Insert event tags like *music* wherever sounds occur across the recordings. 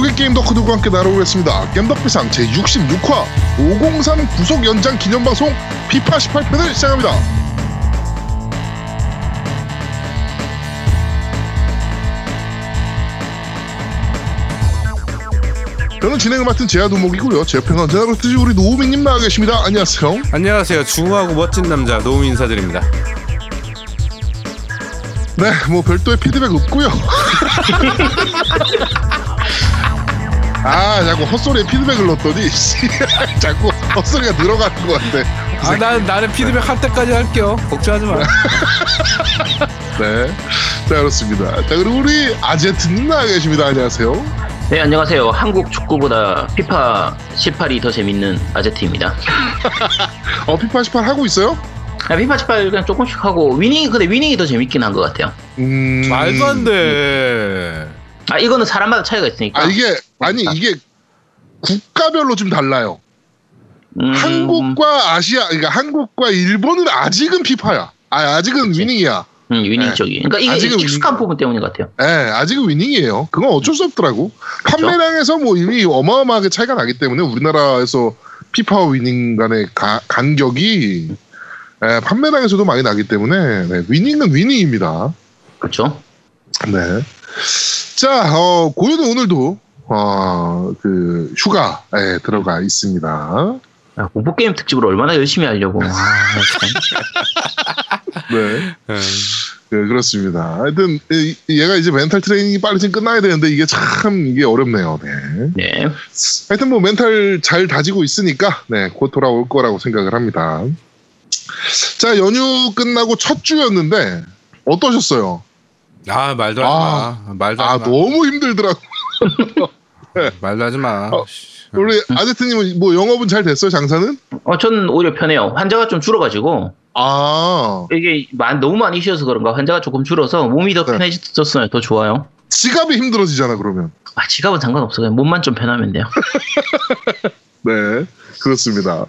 전국의 게임 덕후 들과 함께 나눠보겠습니다. 겜덕비상 제66화 503 구속 연장 기념 방송 피파 18편을 시작합니다. 저는 진행을 맡은 제아도목이고요. 제 옆에는 언제나 그렇듯이 우리 노우미님 나와 계십니다. 안녕하세요. 안녕하세요. 중후하고 멋진 남자 노우 인사드립니다. 네, 뭐 별도의 피드백 없고요. *laughs* 아, 자꾸 헛소리에 피드백을 넣었더니 *laughs* 씨, 자꾸 헛소리가 늘어가는 것 같아. 아, 난 나는 피드백 할 때까지 할게요. 걱정하지 마. *laughs* 네, 자 그렇습니다. 자 그리고 우리 아제트님 나와 계십니다. 안녕하세요. 네, 안녕하세요. 한국 축구보다 피파 18이 더 재밌는 아제트입니다. *laughs* 어, 피파 18 하고 있어요? 아, 피파 18 그냥 조금씩 하고 위닝이 근데 위닝이 더 재밌긴 한 것 같아요. 음, 말도 안 돼. 아 이거는 사람마다 차이가 있으니까. 아 이게 아니 이게 국가별로 좀 달라요. 음, 한국과 아시아, 그러니까 한국과 일본은 아직은 피파야. 아 아직은 그치. 위닝이야. 음, 위닝 네. 쪽이. 그러니까 이게 아직은 익숙한. 부분 때문인 것 같아요. 예, 아직은 위닝이에요. 그건 어쩔 수 없더라고. 판매량에서 뭐 이미 어마어마하게 차이가 나기 때문에 우리나라에서 피파와 위닝 간의 가- 간격이 예, 판매량에서도 많이 나기 때문에 네, 위닝은 위닝입니다. 그렇죠? 네. 자, 어, 고요는 오늘도 어, 그 휴가에 들어가 있습니다. 아, 공포 게임 특집을 얼마나 열심히 하려고. 아, 참. *laughs* 네. 음. 네, 그렇습니다. 하여튼 이- 얘가 이제 멘탈 트레이닝이 빨리 좀 끝나야 되는데 이게 참 이게 어렵네요. 네. 네. 하여튼 뭐 멘탈 잘 다지고 있으니까 네, 곧 돌아올 거라고 생각을 합니다. 자, 연휴 끝나고 첫 주였는데 어떠셨어요? 아 말도 하지 마. 말도 아, 하지 마. 너무 힘들더라고. *laughs* 말도 하지 마. 어. 우리 아제트님은 뭐 영업은 잘 됐어요, 장사는? 어, 저는 오히려 편해요. 환자가 좀 줄어가지고 아, 이게 많- 너무 많이 쉬어서 그런가 환자가 조금 줄어서 몸이 더 네. 편해졌어요. 더 좋아요. 지갑이 힘들어지잖아, 그러면. 아, 지갑은 상관없어요. 몸만 좀 편하면 돼요. *laughs* 네, 그렇습니다.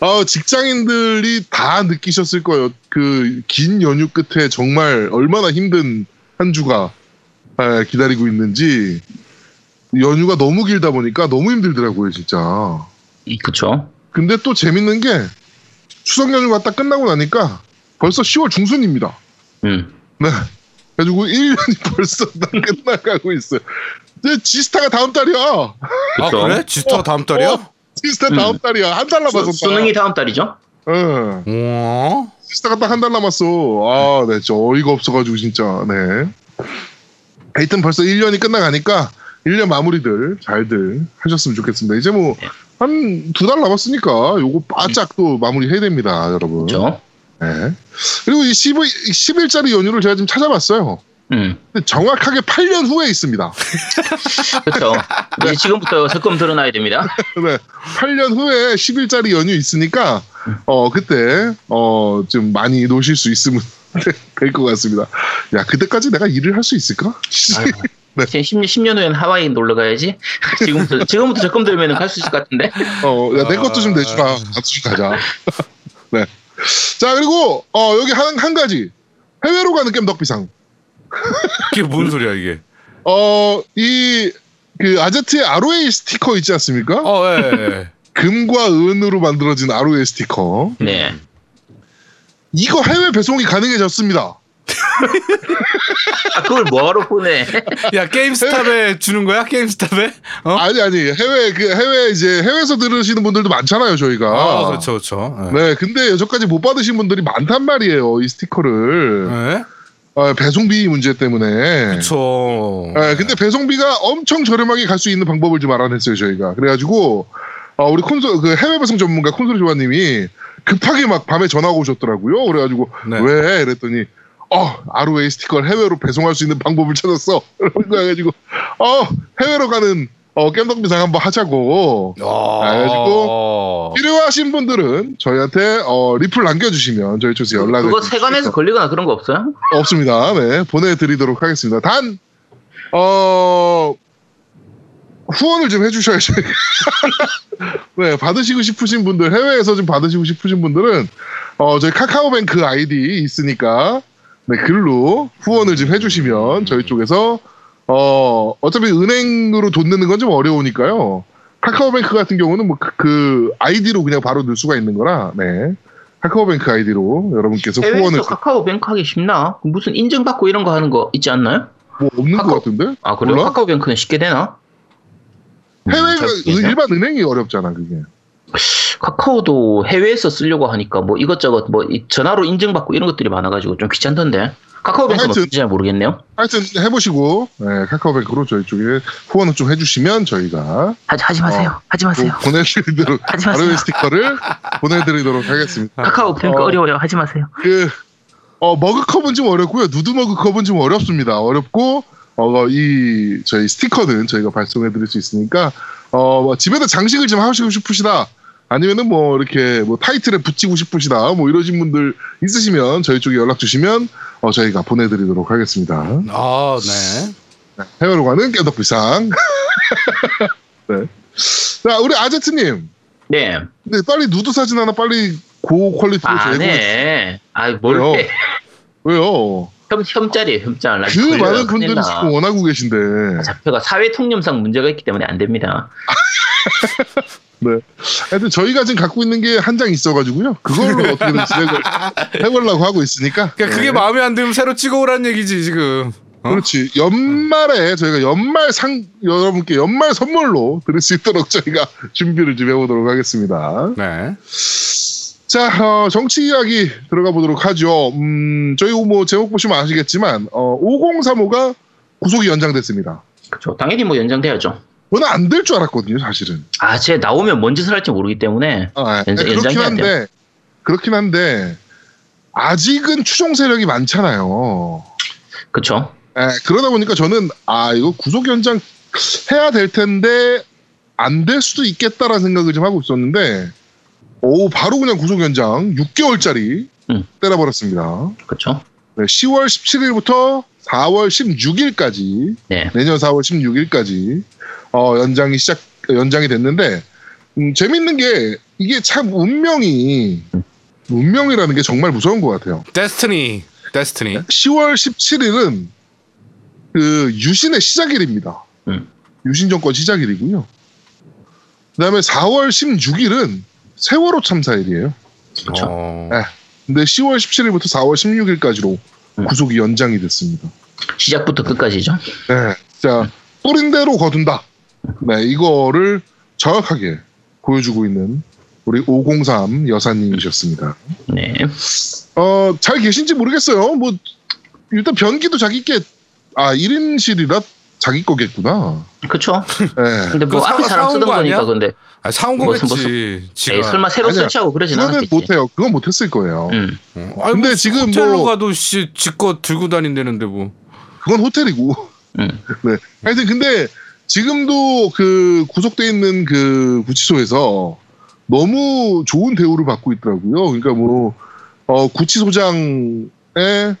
아, 직장인들이 다 느끼셨을 거예요. 그 긴 연휴 끝에 정말 얼마나 힘든 한 주가 에, 기다리고 있는지 연휴가 너무 길다 보니까 너무 힘들더라고요, 진짜. 이- 그쵸? 근데 또 재밌는 게 추석 연휴가 딱 끝나고 나니까 벌써 10월 중순입니다. 음. 네. 그래가지고 1년이 *laughs* 벌써 다 끝나가고 있어요. 이제 지스타가 다음 달이야. 아 그쵸? 그래? 지스타가 다음 달이야? 어, 지스타 음. 다음 달이야. 한 달 남았어. 수, 수능이 다음 달이죠? 응. 어? 시스타가 딱 한 달 남았어. 아, 네, 진짜 어이가 없어가지고 진짜. 네. 하여튼 벌써 1년이 끝나가니까 1년 마무리들 잘들 하셨으면 좋겠습니다. 이제 뭐 한 두 달 남았으니까 요거 바짝 또 마무리해야 됩니다, 여러분. 그쵸? 네. 그리고 이 10, 10일짜리 연휴를 제가 좀 찾아봤어요. 음. 정확하게 8년 후에 있습니다. *laughs* 그쵸? 이제 지금부터 적금 들어놔야 됩니다. *laughs* 네. 8년 후에 10일짜리 연휴 있으니까 어 그때 어 좀 많이 노실 수 있으면 *laughs* 될 것 같습니다. 야 그때까지 내가 일을 할 수 있을까? 네. 지금 10년, 10 년 후엔 하와이 놀러 가야지. *laughs* 지금부터, 지금부터 적금 들면 갈 수 있을 것 같은데. 어, 야, 내 것도 좀 내주라. 나도 좀 가자. *laughs* 네. 자, 그리고, 어, 여기 한, 한 가지. 해외로 가는 겜 덕비상. 이게 뭔 소리야 이게? 어, 이, 그, 아제트의 ROA 스티커 있지 않습니까? 어, 예. 예. 금과 은으로 만들어진 ROA 스티커. 네. 이거 해외 배송이 가능해졌습니다. 아, 그걸 뭐하러 보내? 야 게임스탑에 주는 거야? 게임스탑에? 어? 아니, 아니, 해외, 그, 해외, 이제, 해외에서 들으시는 분들도 많잖아요, 저희가. 아, 그렇죠, 그렇죠. 예. 네, 근데 여태까지 못 받으신 분들이 많단 말이에요, 이 스티커를. 예? 어, 배송비 문제 때문에. 그렇죠. 예, 근데 배송비가 엄청 저렴하게 갈 수 있는 방법을 좀 알아냈어요, 저희가. 그래가지고, 어, 우리 콘솔, 그 해외 배송 전문가 콘솔 조아님이 급하게 막 밤에 전화가 오셨더라고요. 그래가지고, 네. 왜? 이랬더니, 어, ROA 스티커를 해외로 배송할 수 있는 방법을 찾았어. *laughs* 그래가지고, 어, 해외로 가는, 어, 깸덕비상 한번 하자고. 아, 그래가지고 필요하신 분들은 저희한테, 어, 리플 남겨주시면 저희 쪽에서 연락을. 그거 좀 세관에서 걸리거나 그런 거 없어요? 없습니다. 네, 보내드리도록 하겠습니다. 단, 어, 후원을 좀 해주셔야죠. *laughs* 네, 받으시고 싶으신 분들, 해외에서 좀 받으시고 싶으신 분들은, 어, 저희 카카오뱅크 아이디 있으니까, 네, 글로 후원을 좀 해주시면 저희 쪽에서, 어 어차피 은행으로 돈 넣는 건 좀 어려우니까요. 카카오뱅크 같은 경우는 뭐그 아이디로 그냥 바로 넣을 수가 있는 거라 네. 카카오뱅크 아이디로 여러분께서 후원을 해외에서 카카오뱅크 하기 쉽나? 무슨 인증받고 이런 거 하는 거 있지 않나요? 뭐 없는 카카오- 것 같은데 아 그래요? 몰라? 카카오뱅크는 쉽게 되나? 해외가 잘 모르겠네요. 일반 은행이 어렵잖아 그게. 카카오도 해외에서 쓰려고 하니까 뭐 이것저것 뭐 이- 전화로 인증받고 이런 것들이 많아가지고 좀 귀찮던데. 카카오뱅크는 잘 모르겠네요. 하여튼 해보시고 네, 카카오뱅크로 저희 쪽에 후원을 좀 해주시면 저희가 하지, 하지 마세요. 하지 또 마세요. 보내드리도록 하지 마세요. 스티커를 *laughs* 보내드리도록 하겠습니다. 카카오뱅크 어. 어... 려워요 하지 마세요. 그 어, 머그컵은 좀 어렵고요. 누드 머그컵은 좀 어렵습니다. 어렵고 어, 이 저희 스티커는 저희가 발송해드릴 수 있으니까 어, 뭐 집에다 장식을 좀 하시고 싶으시다. 아니면은 뭐 이렇게 뭐 타이틀에 붙이고 싶으시다. 뭐 이러신 분들 있으시면 저희 쪽에 연락 주시면 어, 저희가 보내드리도록 하겠습니다. 아, 네. 해외로 가는 깨덕비상. *laughs* 네. 자, 우리 아제트님. 네. 근데 빨리 누드 사진 하나 빨리 고 퀄리티로 아, 제공해 네. 아, 뭘 왜요? 해. 왜요? 혐, 혐짤이에요, 혐짤. 그 걸려요, 많은 분들이. 지금 원하고 계신데. 자표가 사회 통념상 문제가 있기 때문에 안 됩니다. *laughs* 네. 하여튼 저희가 지금 갖고 있는 게 한 장 있어가지고요. 그걸로 *laughs* 어떻게든 진행을 해보려고 하고 있으니까. 그러니까 그게 네. 마음에 안 들면 새로 찍어오라는 얘기지 지금. 어? 그렇지. 연말에 저희가 연말 상, 여러분께 연말 선물로 드릴 수 있도록 저희가 준비를 좀 해보도록 하겠습니다. 네. 자, 어, 정치 이야기 들어가 보도록 하죠. 음, 저희 뭐 제목 보시면 아시겠지만, 어, 5035가 구속이 연장됐습니다. 그렇죠. 당연히 뭐 연장돼야죠. 저는 안 될 줄 알았거든요, 사실은. 아, 쟤 나오면 뭔 짓을 할지 모르기 때문에 아, 예. 연장- 그렇긴 한데, 그렇긴 한데, 아직은 추종 세력이 많잖아요. 그렇죠. 예, 그러다 보니까 저는, 아, 이거 구속 연장 해야 될 텐데, 안 될 수도 있겠다라는 생각을 좀 하고 있었는데, 오, 바로 그냥 구속 연장 6개월짜리 음. 때려버렸습니다. 그렇죠. 네, 10월 17일부터 4월 16일까지 네. 내년 4월 16일까지 어, 연장이 시작 연장이 됐는데 음, 재밌는 게 이게 참 운명이 운명이라는 게 정말 무서운 것 같아요. 데스티니. 데스티니. 10월 17일은 그 유신의 시작일입니다. 음. 유신 정권 시작일이고요. 그다음에 4월 16일은 세월호 참사일이에요. 그렇죠. 어. 네. 근데 10월 17일부터 4월 16일까지로 음. 구속이 연장이 됐습니다. 시작부터 끝까지죠. 네, 자 뿌린 대로 거둔다. 네, 이거를 정확하게 보여주고 있는 우리 503 여사님이셨습니다. 네. 어, 잘 계신지 모르겠어요. 뭐 일단 변기도 자기 게 아, 1인실이라 자기 거겠구나. 그렇죠. 네. 근데 뭐 앞에 사- 사람 쓰던 거 아니야? 거니까 근데 아, 사온 뭐, 거겠지. 뭐, 에이, 지가. 설마 새로 아니야. 설치하고 그러진 않았겠지. 못해요. 그건 못했을 거예요. 음. 어. 아니, 근데 뭐 지금 호텔로 뭐- 가도 씨 지껏 들고 다닌다는데 뭐. 그건 호텔이고. 음. *laughs* 네. 하여튼 근데 지금도 그 구속돼 있는 그 구치소에서 너무 좋은 대우를 받고 있더라고요. 그러니까 뭐 어, 구치소장에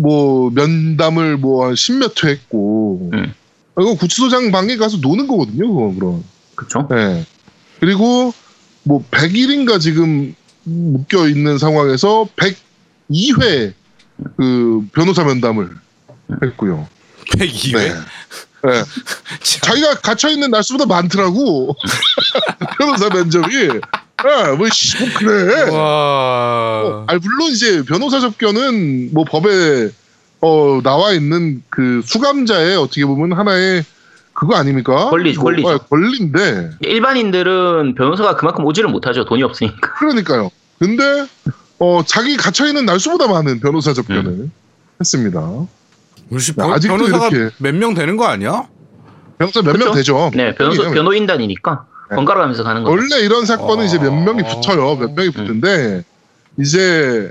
뭐 면담을 뭐한 십몇 회 했고 음. 이거 구치소장 방에 가서 노는 거거든요. 그거 그럼. 그렇죠. 네. 그리고 뭐 100일인가 지금 묶여 있는 상황에서 102회 그 변호사 면담을 했고요. 102회. 네. *laughs* 네. 자기가 갇혀 있는 날수보다 많더라고 *laughs* 변호사 면접이. 아, 뭐, 씨, 뭐 그래. 와. 어, 아니, 물론 이제 변호사 접견은 뭐 법에 어, 나와 있는 그 수감자의 어떻게 보면 하나의 그거 아닙니까? 권리죠, 뭐, 권리죠. 아, 권리인데 일반인들은 변호사가 그만큼 오지를 못하죠. 돈이 없으니까. 그러니까요. 근데 어, 자기 갇혀 있는 날수보다 많은 변호사 접견을 음. 했습니다. 우리 네, 아직도 변호사가 이렇게- 몇명 되는 거 아니야? 변호사 몇 명? 되죠. 네, 변호사, 왜냐면 변호인단이니까 네. 번갈아 가면서 가는 거죠. 원래 이런 사건은 이제 몇 명이 어. 붙어요. 몇 명이 붙는데 이제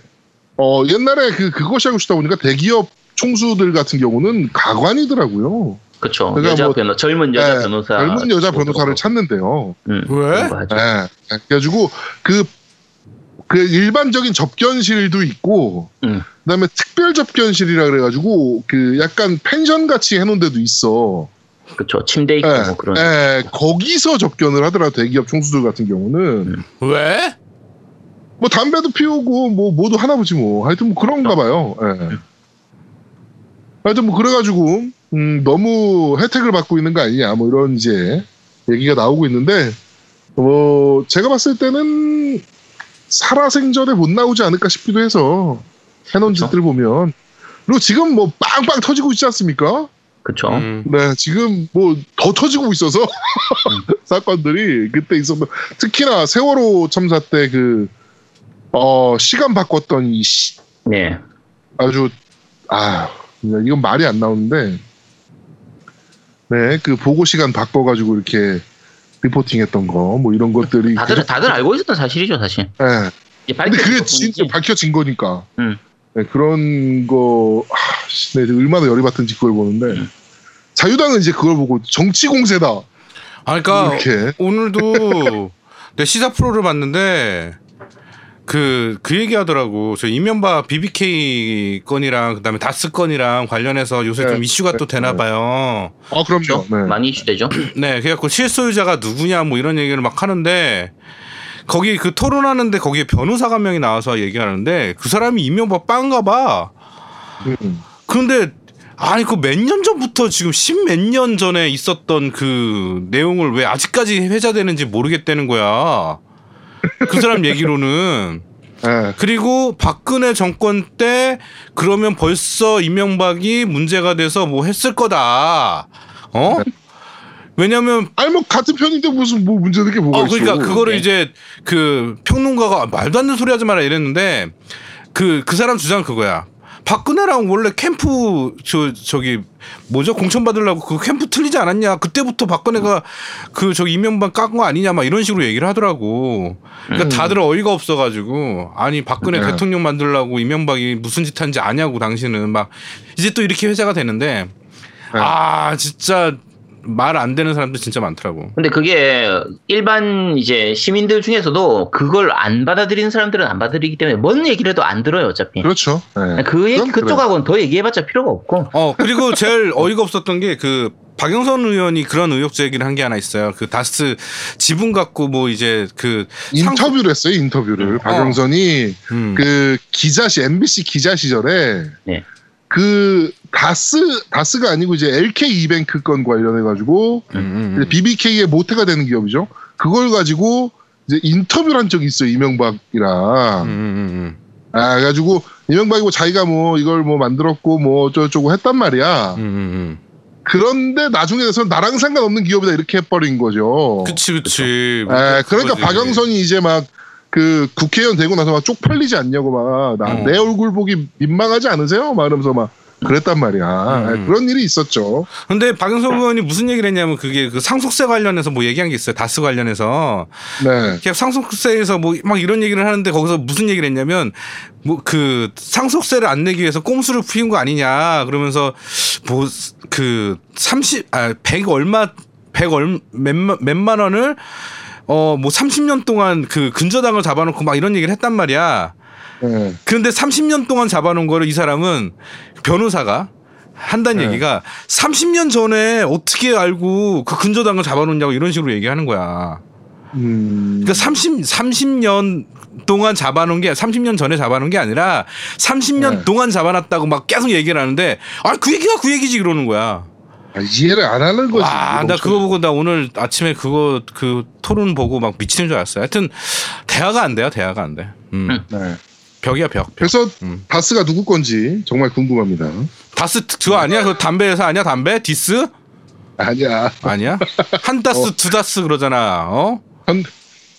어 옛날에 그 그것이 하고 싶다 보니까 대기업 총수들 같은 경우는 가관이더라고요. 그렇죠. 그러니까 여자 뭐- 변호, 젊은 여자 네, 변호사. 젊은 여자. 변호사를 찾는데요. 음, 왜? 네. 그래가지고 그, 그 일반적인 접견실도 있고, 음. 그다음에 특별 접견실이라 그래가지고 그 약간 펜션 같이 해놓은 데도 있어. 그렇죠. 침대 있고 네, 뭐 그런. 네, 거기서 접견을 하더라 대기업 총수들 같은 경우는 음. 왜? 뭐 담배도 피우고 뭐 뭐도 하나 보지 뭐 하여튼 뭐 그런가 봐요. 예. 하여튼 뭐 그래가지고 음, 너무 혜택을 받고 있는 거 아니냐 뭐 이런 이제 얘기가 나오고 있는데 뭐 제가 봤을 때는 살아생전에 못 나오지 않을까 싶기도 해서 해놓은 그쵸? 짓들 보면 그리고 지금 뭐 빵빵 터지고 있지 않습니까? 그쵸. 음. 네, 지금 뭐 더 터지고 있어서 *laughs* 사건들이 그때 있었던 특히나 세월호 참사 때 그 어, 시간 바꿨던 이 시- 네. 아주 아 이건 말이 안 나오는데 네, 그 보고 시간 바꿔가지고 이렇게 리포팅했던 거 뭐 이런 것들이 다들, 계속- 다들 알고 있었던 사실이죠, 사실. 네. 이제 근데 그게. 진짜 밝혀진 거니까. 음. 네, 그런 거, 아, 씨, 네, 얼마나 열이 받든지 그걸 보는데. 음. 자유당은 이제 그걸 보고 정치 공세다. 아, 그러니까 이렇게. 오늘도 *laughs* 내 시사 프로를 봤는데 그, 그 얘기 하더라고. 저 이명박 BBK 건이랑 그다음에 다스 건이랑 관련해서 요새 네, 좀 이슈가 또 네, 되나 네. 봐요. 아, 그럼요. 그렇죠? 네. 많이 이슈되죠. *clears throat* 네, 그래갖고 실소유자가 누구냐 뭐 이런 얘기를 막 하는데 거기 그 토론하는데 거기에 변호사가 한 명이 나와서 얘기하는데 그 사람이 이명박 빵가 봐. 음. 그런데 아니 그 몇 년 전부터 지금 십 몇 년 전에 있었던 그 내용을 왜 아직까지 회자되는지 모르겠다는 거야. 그 사람 얘기로는 *laughs* 네. 그리고 박근혜 정권 때 그러면 벌써 이명박이 문제가 돼서 뭐 했을 거다. 어? 왜냐면 아니, 뭐, 같은 편인데 무슨 뭐 문제는 게 뭐가 어, 있어. 그러니까 그거를 네. 이제 그 평론가가 말도 안 되는 소리 하지 마라 이랬는데 그그 사람 주장 그거야. 박근혜랑 원래 캠프 저 저기 뭐죠 공천 받으려고 그 캠프 틀리지 않았냐 그때부터 박근혜가 그 저기 이명박 깐 거 아니냐 막 이런 식으로 얘기를 하더라고 그러니까 음. 다들 어이가 없어가지고 아니 박근혜 네. 대통령 만들려고 이명박이 무슨 짓 한지 아냐고 당신은 막 이제 또 이렇게 회자가 되는데 네. 아 진짜 말 안 되는 사람들 진짜 많더라고 근데 그게 일반 이제 시민들 중에서도 그걸 안 받아들이는 사람들은 안 받아들이기 때문에 뭔 얘기를 해도 안 들어요, 어차피. 그렇죠. 네. 그 얘기. 그쪽하고는 더 얘기해봤자 필요가 없고. 어 그리고 제일 어이가 없었던 게 그 박영선 의원이 그런 의혹 제기를 한 게 하나 있어요. 그 다스 지분 갖고 뭐 이제 그 인터뷰를 했어요, 인터뷰를. 박영선이 음. 그 기자 시 MBC 기자 시절에 네. 그 다스 다스가 아니고 이제 LK 이뱅크 건 관련해 가지고 음, 음, 음. BBK의 모태가 되는 기업이죠. 그걸 가지고 이제 인터뷰를 한 적이 있어요, 이명박이랑. 음, 음, 아, 그래가지고 이명박이 뭐 자기가 뭐 이걸 뭐 만들었고 뭐 어쩌고저쩌고 했단 말이야. 음, 음, 음. 그런데 나중에 돼서 나랑 상관없는 기업이다 이렇게 해버린 거죠. 그치 그치. 뭐 에, 그러니까 그거지. 박영선이 이제 막 그 국회의원 되고 나서 막 쪽팔리지 않냐고 막내 어. 얼굴 보기 민망하지 않으세요? 막 이러면서 막 그랬단 말이야. 음. 에, 그런 일이 있었죠. 근데 박영선 의원이 무슨 얘기를 했냐면 그게 그 상속세 관련해서 뭐 얘기한 게 있어요. 다스 관련해서. 네. 그냥 상속세에서 뭐 막 이런 얘기를 하는데 거기서 무슨 얘기를 했냐면 뭐 그 상속세를 안 내기 위해서 꼼수를 피운 거 아니냐 그러면서 뭐 그 30, 아, 100 얼마, 100 얼, 몇만, 몇만 원을 어 뭐 30년 동안 그 근저당을 잡아놓고 막 이런 얘기를 했단 말이야. 네. 그런데 30년 동안 잡아놓은 거를 이 사람은 변호사가 한다는 네. 얘기가 30년 전에 어떻게 알고 그 근저당을 잡아놓냐고 이런 식으로 얘기하는 거야. 음. 그러니까 30, 30년 동안 잡아놓은 게 30년 전에 잡아놓은 게 아니라 30년 네. 동안 잡아놨다고 막 계속 얘기를 하는데 아 그 얘기가 그 얘기지 그러는 거야. 아, 이해를 안 하는 거지. 와, 나 그거 보고 나 오늘 아침에 그거 그 토론 보고 막 미치는 줄 알았어요. 하여튼 대화가 안 돼요. 대화가 안 돼. 음. 음. 네. 벽이야 벽. 벽. 그래서 음. 다스가 누구 건지 정말 궁금합니다. 다스 그거 아니야? 그 담배 회사 아니야? 담배 디스? 아니야. 아니야? 한 다스 어. 두 다스 그러잖아. 어? 현,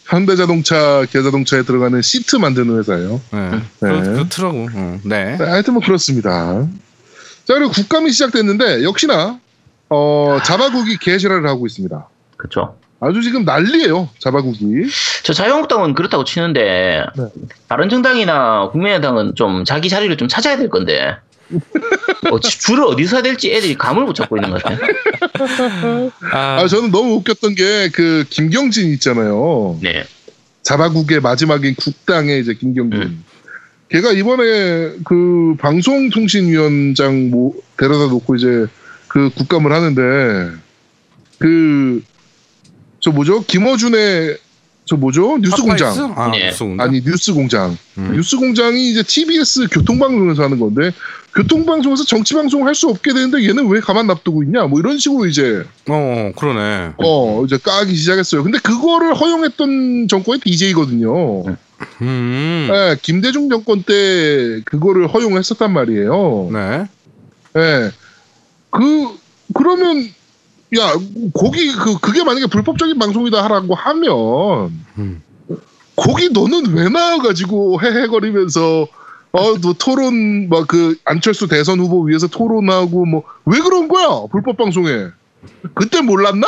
현대자동차, 기아자동차에 들어가는 시트 만드는 회사예요. 네. 네. 그렇, 그렇더라고. 어, 네. 네, 하여튼 뭐 그렇습니다. 자, 그리고 국감이 시작됐는데 역시나 어, 자바국이 개실화를 하고 있습니다. 그렇죠. 아주 지금 난리예요, 자바국이. 저 자유한국당은 그렇다고 치는데 네. 바른정당이나 국민의당은 좀 자기 자리를 좀 찾아야 될 건데 어, 지- 줄을 어디서 해야 될지 애들이 감을 못 잡고 있는 것 같아요. *laughs* 아, 아, 저는 너무 웃겼던 게 그 김경진 있잖아요. 네. 자바국의 마지막인 국당의 이제 김경진. 음. 걔가 이번에 그 방송통신위원장 뭐 데려다 놓고 이제 그 국감을 하는데 그 저 뭐죠 김어준의 저 뭐죠? 뉴스공장. 아, 네. 뉴스공장. 아니 뉴스공장. 음. 뉴스공장이 이제 TBS 교통방송에서 하는 건데 교통방송에서 정치방송 할수 없게 되는데 얘는 왜 가만 놔두고 있냐? 뭐 이런 식으로 이제 어, 그러네. 어 이제 까기 시작했어요. 근데 그거를 허용했던 정권이 DJ거든요. 음. 네, 김대중 정권 때 그거를 허용했었단 말이에요. 네. 예. 그 그러면 야 거기 그 그게 만약에 불법적인 방송이다 하라고 하면 음. 거기 너는 왜 나와가지고 헤헤거리면서 어너 토론 막 그 안철수 대선 후보 위해서 토론하고 뭐 왜 그런 거야 불법 방송에 그때 몰랐나?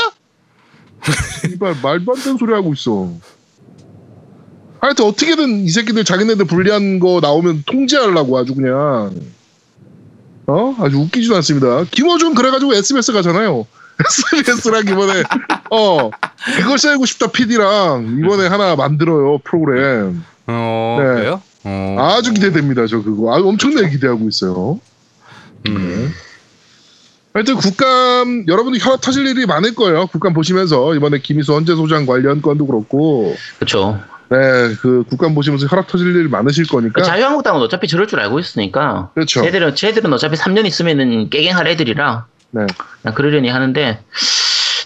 *laughs* 이발 말도 안 되는 소리 하고 있어. 하여튼 어떻게든 이 새끼들 자기네들 불리한 거 나오면 통제하려고 아주 그냥 어 아주 웃기지도 않습니다. 김어준 그래가지고 SBS 가잖아요. SBS랑 이번에 어 그것이 알고 싶다 PD랑 이번에 하나 만들어요 프로그램. 어, 네. 그래요? 어. 아주 기대됩니다 저 그거. 아 엄청나게 기대하고 있어요. 음. 하여튼 국감 여러분들 혈압 터질 일이 많을 거예요. 국감 보시면서 이번에 김희수 헌재 소장 관련 건도 그렇고 그렇죠. 네 그 국감 보시면서 혈압 터질 일 많으실 거니까 자유한국당은 어차피 저럴 줄 알고 있으니까 그렇죠. 쟤들은 쟤들은 어차피 3년 있으면은 깨갱할 애들이라 네. 그냥 그러려니 하는데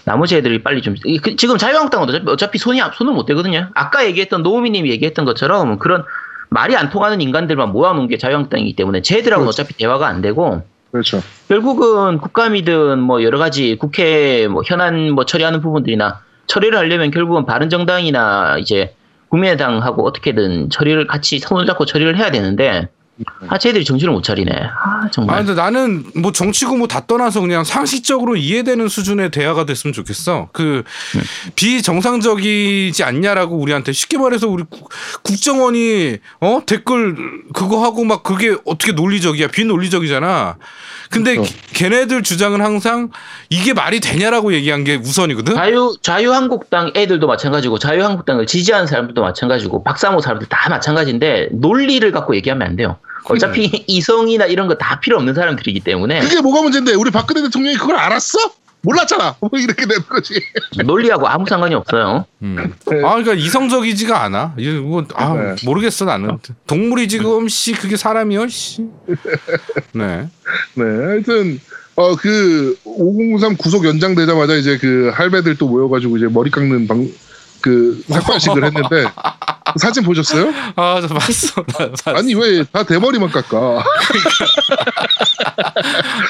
나머지 애들이 빨리 좀 이- 그- 지금 자유한국당은 어차피, 어차피 손이 앞- 손을 못 대거든요. 아까 얘기했던 노우미님이 얘기했던 것처럼 그런 말이 안 통하는 인간들만 모아놓은 게 자유한국당이기 때문에 쟤들하고는 그렇죠. 어차피 대화가 안 되고 그렇죠. 결국은 국감이든 뭐 여러 가지 국회 뭐 현안 뭐 처리하는 부분들이나 처리를 하려면 결국은 바른정당이나 이제 국민의당하고 어떻게든 처리를 같이 손을 잡고 처리를 해야 되는데 아 쟤들이 정신을 못 차리네. 아 아, 정말. 근데 나는 뭐 정치고 뭐 다 떠나서 그냥 상식적으로 이해되는 수준의 대화가 됐으면 좋겠어. 그 비정상적이지 않냐라고 우리한테 쉽게 말해서 우리 국- 국정원이 어 댓글 그거 하고 막 그게 어떻게 논리적이야? 비논리적이잖아. 근데 그렇죠. 걔네들 주장은 항상 이게 말이 되냐라고 얘기한 게 우선이거든. 자유 자유한국당 애들도 마찬가지고 자유한국당을 지지하는 사람들도 마찬가지고 박사모 사람들 다 마찬가지인데 논리를 갖고 얘기하면 안 돼요. 어차피 *laughs* 이성이나 이런 거 다 필요 없는 사람들이기 때문에 그게 뭐가 문제인데 우리 박근혜 대통령이 그걸 알았어? 몰랐잖아. *laughs* 뭐 이렇게 되는 거지. 논리하고 아무 상관이 없어요. 음. 아, 그러니까 이성적이지가 않아. 이거 뭐, 아, 네. 모르겠어 나는. 동물이 지금 씨 그게 사람이요, 씨. *laughs* 네. 네, 하여튼 어 그 5003 구속 연장되자마자 이제 그 할배들 또 모여가지고 이제 머리 깎는 방 그 삭발식을 했는데 그 사진 보셨어요? 아, 저 봤어. 나 봤어. 아니 왜 다 대머리만 깎아?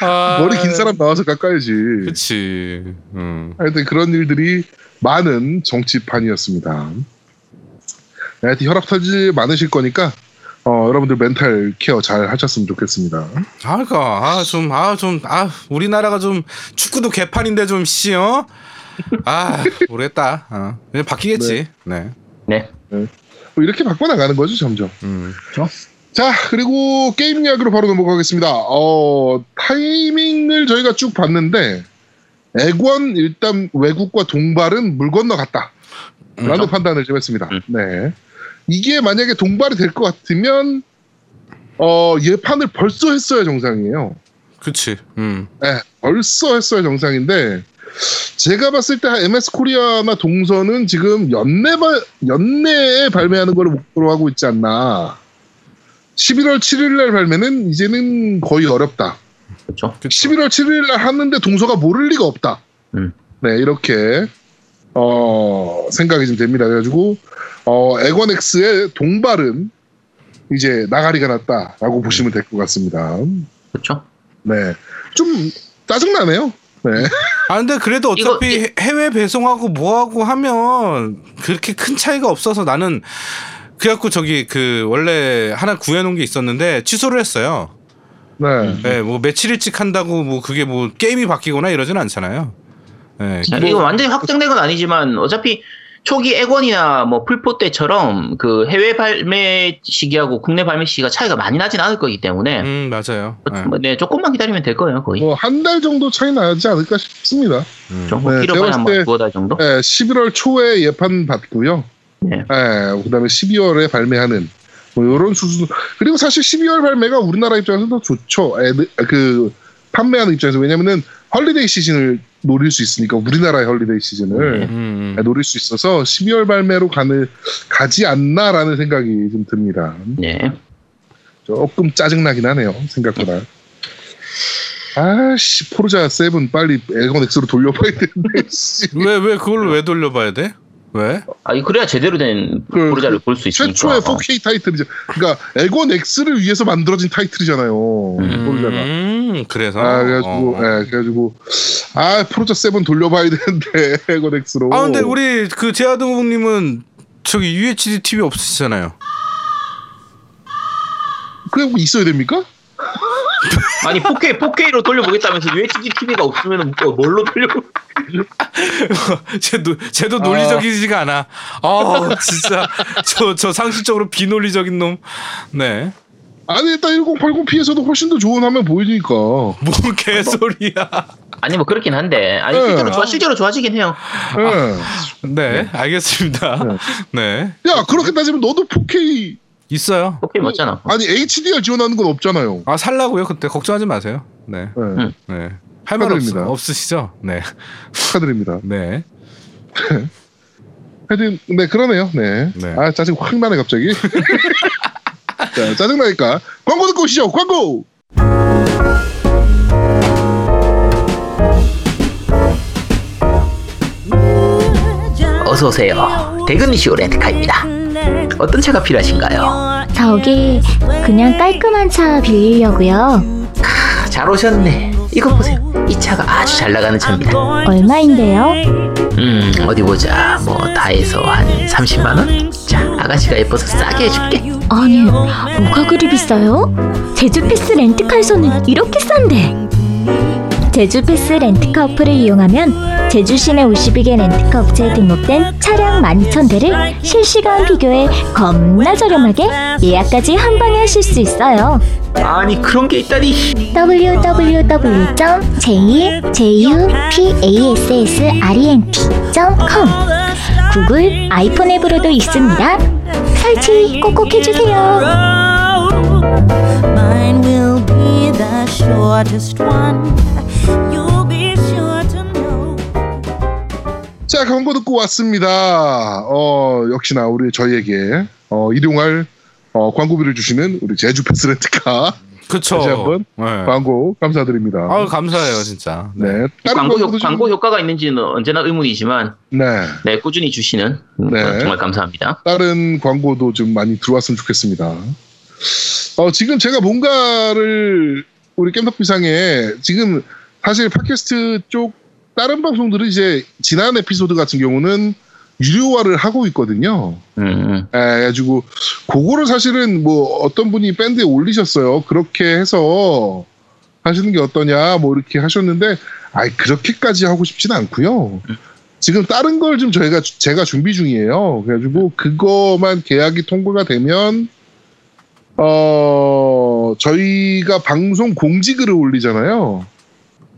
아, 머리 긴 사람 나와서 깎아야지. 그치. 음. 하여튼 그런 일들이 많은 정치판이었습니다. 네, 하여튼 혈압 터질 많으실 거니까 어, 여러분들 멘탈 케어 잘 하셨으면 좋겠습니다. 아, 그니까, 아, 좀, 아, 좀, 아, 우리나라가 좀, 축구도 개판인데 좀, 씨, 어? 아, 모르겠다. 어. 그냥 바뀌겠지. 네. 네. 뭐 이렇게 바꿔나가는 거죠 점점. 음. 자, 그리고 게임 이야기로 바로 넘어가겠습니다. 어, 타이밍을 저희가 쭉 봤는데, 액원 일단 외국과 동발은 물 건너갔다. 라는 그렇죠. 판단을 좀 했습니다. 음. 네. 이게 만약에 동발이 될 것 같으면, 어, 예판을 벌써 했어야 정상이에요. 그치. 음. 네, 벌써 했어야 정상인데, 제가 봤을 때 MS 코리아나 동선은 지금 연내 발, 연내에 발매하는 걸 목표로 하고 있지 않나. 11월 7일 날 발매는 이제는 거의 어렵다. 그렇죠. 그쵸. 11월 7일 날 하는데 동서가 모를 리가 없다. 음. 네, 이렇게 어, 생각이 좀 됩니다. 그래가지고 어, 에건엑스의 동발은 이제 나가리가 났다라고 보시면 될 것 같습니다. 그렇죠. 네, 좀 짜증나네요. 네, 아, 근데 그래도 어차피 이거- 해- 해외 배송하고 뭐하고 하면 그렇게 큰 차이가 없어서 나는 그래갖고 저기 그 원래 하나 구해놓은 게 있었는데 취소를 했어요. 네. 네, 뭐 며칠 일찍 한다고 뭐 그게 뭐 게임이 바뀌거나 이러진 않잖아요. 네, 자, 이거 완전히 확정된 건 아니지만 어차피 초기 액원이나 뭐 풀포 때처럼 그 해외 발매 시기하고 국내 발매 시기가 차이가 많이 나진 않을 거기 때문에 음 맞아요. 네. 뭐, 네, 조금만 기다리면 될 거예요 거의. 뭐 한 달 정도 차이 나지 않을까 싶습니다. 음. 좀뭐 네, 길어봐야 제가 봤을 한번 때- 두어 달 정도. 네, 11월 초에 예판 받고요. 네. 네, 그다음에 12월에 발매하는 뭐 이런 수준. 그리고 사실 12월 발매가 우리나라 입장에서 더 좋죠. 애들- 그 판매하는 입장에서 왜냐면은 holiday 시즌을 노릴 수 있으니까 우리나라의 holiday 시즌을 네. 음, 네, 노릴 수 있어서 12월 발매로 가는 가지 않나라는 생각이 좀 듭니다. 네. 조금 짜증나긴 하네요. 생각보다. 아씨 포르자 7 빨리 엑원 X로 돌려봐야 되는데 *laughs* 씨. 왜왜 그걸 왜 돌려봐야 돼? 왜? 아, 그래야 제대로 된 그- 포르자를 볼수 있으니까. 최초의 어. 4K 타이틀이죠. 그러니까 에건 X를 위해서 만들어진 타이틀이잖아요. 포르자가. 음, 그래서. 아 그래가지고 어. 예, 그래가지고 아 포르자 7 돌려봐야 되는데 *laughs* 에건 X로. 아 근데 우리 그 제아드국님은 저기 UHD TV 없으시잖아요. 그게 뭐 있어야 됩니까? 아니 4K 4K로 돌려보겠다면서 UHD TV가 없으면 뭐 뭘로 돌려? *laughs* 쟤도 쟤도 논리적이지가 않아. 아 진짜 저 저 상식적으로 비논리적인 놈. 네. 아니 일단 1080p에서도 훨씬 더 좋은 화면 보이니까. 뭔 개소리야. 아니 뭐 그렇긴 한데 아니 네. 실제로 좋아 실제로 좋아지긴 해요. 예. 네, 알겠습니다. 네. 야 그렇게 따지면 너도 4K 있어요. 4K 맞잖아. 아니 HDR 지원하는 건 없잖아요. 아 살라고요 그때 걱정하지 마세요. 네. 네. 할말 축하드립니다. 없으시죠? 네. 축하드립니다. *laughs* 네. *laughs* 하여튼 네 그러네요. 네. 네. 아 짜증 확 나네 갑자기. *laughs* 자 짜증 나니까 광고 듣고 오시죠. 광고. 어서 오세요. 대근이시오 렌트카입니다. 어떤 차가 필요하신가요? 저기 그냥 깔끔한 차 빌리려고요. 아, 잘 오셨네. 이거 보세요. 이 차가 아주 잘 나가는 차입니다. 얼마인데요? 음 어디 보자. 뭐 다해서 한 30만 원? 자 아가씨가 예뻐서 싸게 해줄게. 아니 뭐가 그리 비싸요? 제주 패스 렌트카에서는 이렇게 싼데. 제주 패스 렌트카 어플을 이용하면 제주 시내 52개 렌트카 업체에 등록된 차량 12,000대를 실시간 비교해 겁나 저렴하게 예약까지 한 방에 하실 수 있어요. 아니 그런 게 있다니. www.jupassrent.com 구글 아이폰 앱으로도 있습니다. 설치 꼭꼭 해주세요. The shortest one. You'll be sure to know. 자 광고 듣고 왔습니다. 어 역시나 우리 저희에게 어, 일용할 어, 광고비를 주시는 우리 제주 패스 렌트카 그쵸. 다시 한번 네. 광고 감사드립니다. 아우 감사해요 진짜. 네. 다른 광고, 효, 광고 효과가 있는지는 언제나 의문이지만 네. 네 꾸준히 주시는 음, 네. 정말 감사합니다. 다른 광고도 좀 많이 들어왔으면 좋겠습니다. 어, 지금 제가 뭔가를 우리 겜덕비상에 지금 사실 팟캐스트 쪽 다른 방송들은 이제 지난 에피소드 같은 경우는 유료화를 하고 있거든요. 음, 에, 그래가지고 그거를 사실은 뭐 어떤 분이 밴드에 올리셨어요. 그렇게 해서 하시는 게 어떠냐 뭐 이렇게 하셨는데 아이 그렇게까지 하고 싶지는 않고요. 지금 다른 걸 좀 저희가 제가 준비 중이에요. 그래가지고 그거만 계약이 통과가 되면 어 저희가 방송 공지글을 올리잖아요.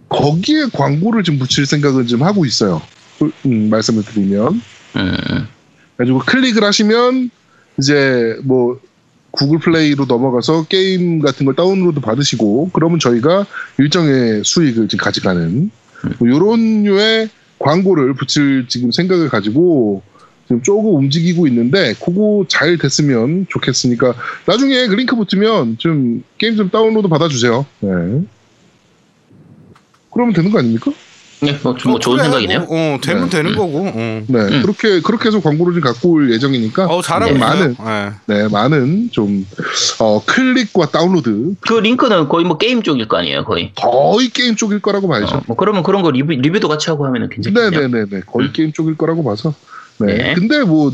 거기에 광고를 좀 붙일 생각은 좀 하고 있어요. 음, 말씀을 드리면. 음, 그래가지고 클릭을 하시면 이제 뭐 구글 플레이로 넘어가서 게임 같은 걸 다운로드 받으시고 그러면 저희가 일정의 수익을 지금 가져가는 뭐 이런 류의 광고를 붙일 지금 생각을 가지고 지금 조금 움직이고 있는데 그거 잘 됐으면 좋겠으니까 나중에 그 링크 붙으면 좀 게임 좀 다운로드 받아주세요. 네. 그러면 되는 거 아닙니까? 네, 뭐, 좀- 뭐 좋은 그래, 생각이네요. 뭐, 어 되면 네. 되는 거고. 어. 네, 음. 그렇게 그렇게 해서 광고를 좀 갖고 올 예정이니까 어 잘하고 네. 많은 네. 네, 많은 좀 어, 클릭과 다운로드 그 링크는 거의 뭐 게임 쪽일 거 아니에요, 거의. 거의 게임 쪽일 거라고 봐야죠. 어, 뭐 그러면 그런 거 리뷰, 리뷰도 같이 하고 하면은 괜찮겠네요. 네 네네네 거의 음. 게임 쪽일 거라고 봐서. 네. 네. 근데 뭐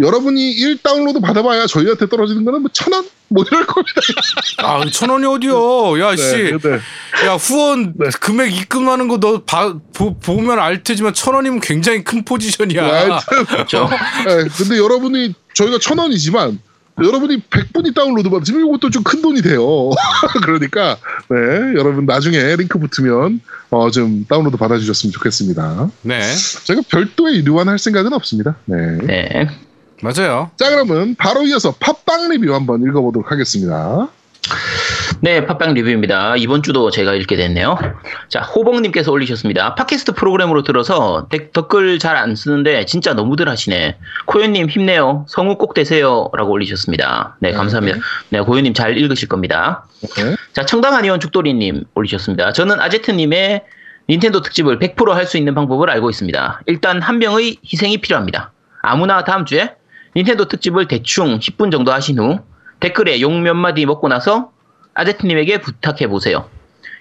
여러분이 1 다운로드 받아봐야 저희한테 떨어지는 거는 뭐 천 원? 뭐 이럴 겁니다. *laughs* 아 천 원이 어디요? 야 씨. 네, 네. 야 후원 네. 금액 입금하는 거 너 보면 알 테지만 천 원이면 굉장히 큰 포지션이야. 하여튼, *laughs* 그렇죠. 네, 근데 여러분이 저희가 천 원이지만 여러분이 100분이 다운로드 받으시면 이것도 좀 큰 돈이 돼요. *laughs* 그러니까 네, 여러분 나중에 링크 붙으면 어, 좀 다운로드 받아주셨으면 좋겠습니다. 네 제가 별도의 유료화할 생각은 없습니다. 네. 네. 맞아요. 자 그러면 바로 이어서 팟빵 리뷰 한번 읽어보도록 하겠습니다. 네, 팟빵 리뷰입니다. 이번 주도 제가 읽게 됐네요. 자, 호봉님께서 올리셨습니다. 팟캐스트 프로그램으로 들어서 데- 댓글 잘 안 쓰는데 진짜 너무들 하시네. 코요님 힘내요. 성우 꼭 되세요. 라고 올리셨습니다. 네, 감사합니다. 네, 고요님 잘 읽으실 겁니다. 네. 자, 청담한 의원 죽돌이님 올리셨습니다. 저는 아제트님의 닌텐도 특집을 100%할 수 있는 방법을 알고 있습니다. 일단 한 명의 희생이 필요합니다. 아무나 다음 주에 닌텐도 특집을 대충 10분 정도 하신 후 댓글에 욕몇 마디 먹고 나서 아제트님에게 부탁해 보세요.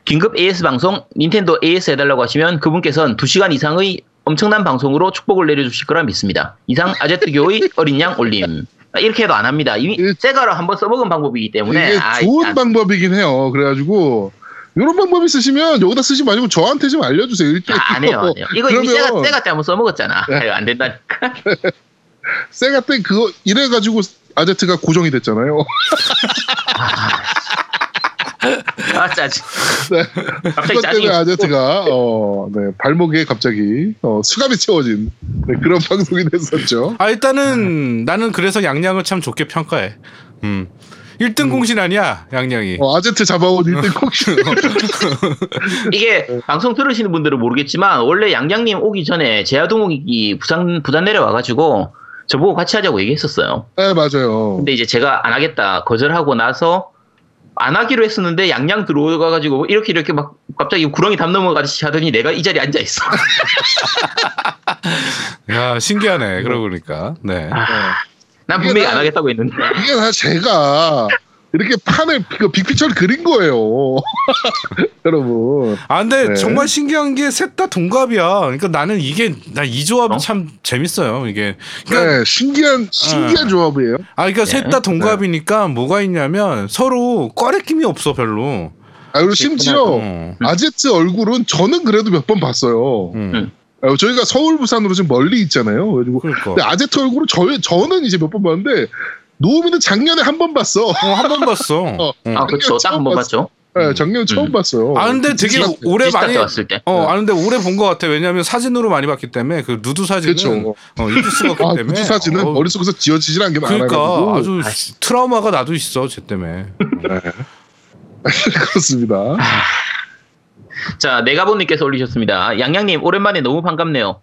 긴급 AS 방송 닌텐도 AS 해달라고 하시면 그분께서는 2시간 이상의 엄청난 방송으로 축복을 내려주실 거라 믿습니다. 이상 아제트교의 *laughs* 어린 양 올림. 이렇게 해도 안 합니다. 이미 이- 세가로 한번 써먹은 방법이기 때문에 이게 아, 좋은 안- 방법이긴 해요. 그래가지고 이런 방법 있으시면 여기다 쓰지 마시고 저한테 좀 알려주세요. 일단 아, 안 해요, 안 해요. 이거 이미 그러면 세가, 세가 때 한번 써먹었잖아. 네. 안 된다니까. *laughs* 세가 때 그거 이래가지고 아제트가 고정이 됐잖아요. *laughs* 아, 짜증. *laughs* 네. 갑자기 짜증이. 때문에 아제트가 어, 네, 발목에 갑자기 어, 수갑이 채워진 네, 그런 *laughs* 방송이 됐었죠. 아 일단은 나는 그래서 양양을 참 좋게 평가해. 음. 1등 공신 아니야 양양이. 어, 아제트 잡아온 1등 콕시. *laughs* 이게 방송 들으시는 분들은 모르겠지만, 원래 양양님 오기 전에 제아동욱이 부산, 부산 내려와가지고, 저보고 같이 하자고 얘기했었어요. 네 맞아요. 근데 이제 제가 안 하겠다, 거절하고 나서, 안 하기로 했었는데, 양양 들어가가지고, 이렇게 이렇게 막, 갑자기 구렁이 담 넘어가듯이 하더니 내가 이 자리에 앉아 있어. *laughs* 야 신기하네. 그러고 보니까. 네. 난 분명히 안 나- 하겠다고 했는데. 이게 다 제가 이렇게 판을 그 빅피처를 그린 거예요. *laughs* 여러분. 아 근데 네. 정말 신기한 게 셋 다 동갑이야. 그러니까 나는 이게 나 이 조합이 어? 참 재밌어요. 이게. 그러니까 네, 신기한 신기한 조합이에요. 아 그러니까 네. 셋다 동갑이니까 뭐가 있냐면 서로 꺼레낌이 없어 별로. 아 그리고 심지어 어. 아제트 얼굴은 저는 그래도 몇 번 봤어요. 음. 어, 저희가 서울 부산으로 좀 멀리 있잖아요. 그래가지고 그러니까. 근데 아제트 얼굴은 저 저는 이제 몇 번 봤는데 노우미는 작년에 한 번 봤어. 어, 한 번 봤어. *laughs* 어. 어. 아, 그쵸. 딱한 번 봤죠. 네, 작년 에 처음 음. 봤어요. 아 근데 되게 지난- 오래 많이 때 왔을 때. 어, 아 근데 오래 본 것 같아. 왜냐하면 사진으로 많이 봤기 때문에 그 누드 사진은 그쵸. 어, 잊을 수가 없기 아, 때문에. 그 사진은 어, 머릿속에서 지워지질 않게 그러니까 많아가지고 아주 트라우마가 나도 있어, 쟤 때문에. *laughs* 그렇습니다. 자, 내가본님께서 올리셨습니다. 양양님, 오랜만에 너무 반갑네요.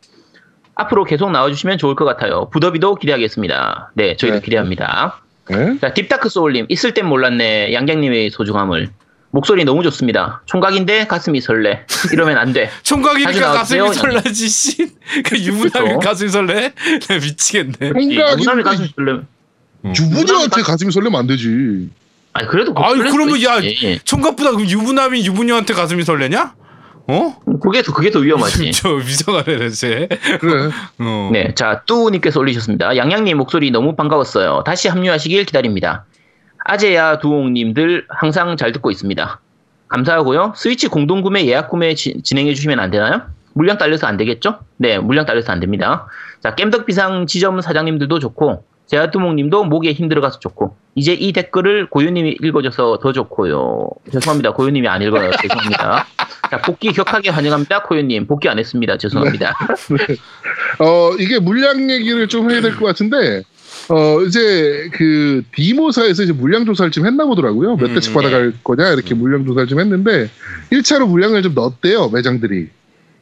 앞으로 계속 나와주시면 좋을 것 같아요. 부더비도 기대하겠습니다. 네, 저희도 네. 기대합니다. 네. 자, 딥다크 소울님, 있을 땐 몰랐네. 양양님의 소중함을. 목소리 너무 좋습니다. 총각인데 가슴이 설레. 이러면 안 돼. *laughs* 총각이니까. 가슴이 설레지, 씨. 그 유부남이. 가슴이 설레? 나 *laughs* 미치겠네. 총각인데 유부남이 가슴이 설레. 유부녀한테 유부남이 가슴이 설레면 안 되지. 아니, 그래도 아이, 설렐 그러면 야. 총각보다 그럼 유부남이 유부녀한테 가슴이 설레냐? 어? 그게 더, 그게 더 위험하지. *laughs* 저 쟤. 그래. 어. 네, 자, 뚜우님께서 올리셨습니다. 양양님 목소리 너무 반가웠어요. 다시 합류하시길 기다립니다. 아재야 두옹님들 항상 잘 듣고 있습니다. 감사하고요. 스위치 공동구매 예약 구매 지- 진행해 주시면 안 되나요? 물량 딸려서 안 되겠죠? 네, 물량 딸려서 안 됩니다. 자, 겜덕비상 지점 사장님들도 좋고, 제아뚜몽님도 목에 힘 들어가서 좋고, 이제 이 댓글을 고유님이 읽어줘서 더 좋고요. 죄송합니다. 고유님이 안 읽어요. *laughs* 죄송합니다. 자, 복귀 격하게 환영합니다. 고유님. 복귀 안 했습니다. 죄송합니다. *laughs* 어 이게 물량 얘기를 좀 해야 될 것 같은데 어 이제 그 디모사에서 이제 물량 조사를 좀 했나 보더라고요. 몇 음, 대씩 받아갈 거냐 이렇게 물량 조사를 좀 했는데 1차로 물량을 좀 넣었대요 매장들이.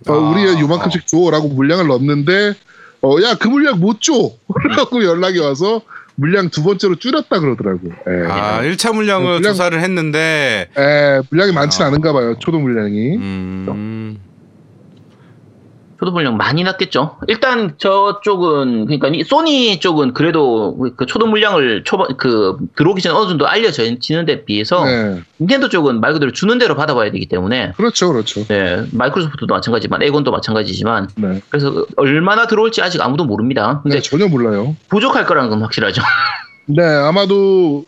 어, 아, 우리 요만큼씩 줘라고 물량을 넣었는데 어 야 그 물량 못 줘. 라고 연락이 와서 물량 두 번째로 줄였다 그러더라고. 예. 아, 1차 물량을 물량- 조사를 했는데, 예, 물량이 많진 아. 않은가 봐요. 초도 물량이. 음, 초도 물량 많이 났겠죠. 일단 저쪽은 그러니까 이 소니 쪽은 그래도 그 초도 물량을 초반 그 들어오기 전에 어느 정도 알려지는 데 비해서 네. 닌텐도 쪽은 말 그대로 주는 대로 받아봐야 되기 때문에 그렇죠, 그렇죠. 네 마이크로소프트도 마찬가지지만 에곤도 마찬가지지만 네. 그래서 얼마나 들어올지 아직 아무도 모릅니다. 근데 네, 전혀 몰라요. 부족할 거라는 건 확실하죠. *laughs* 네, 아마도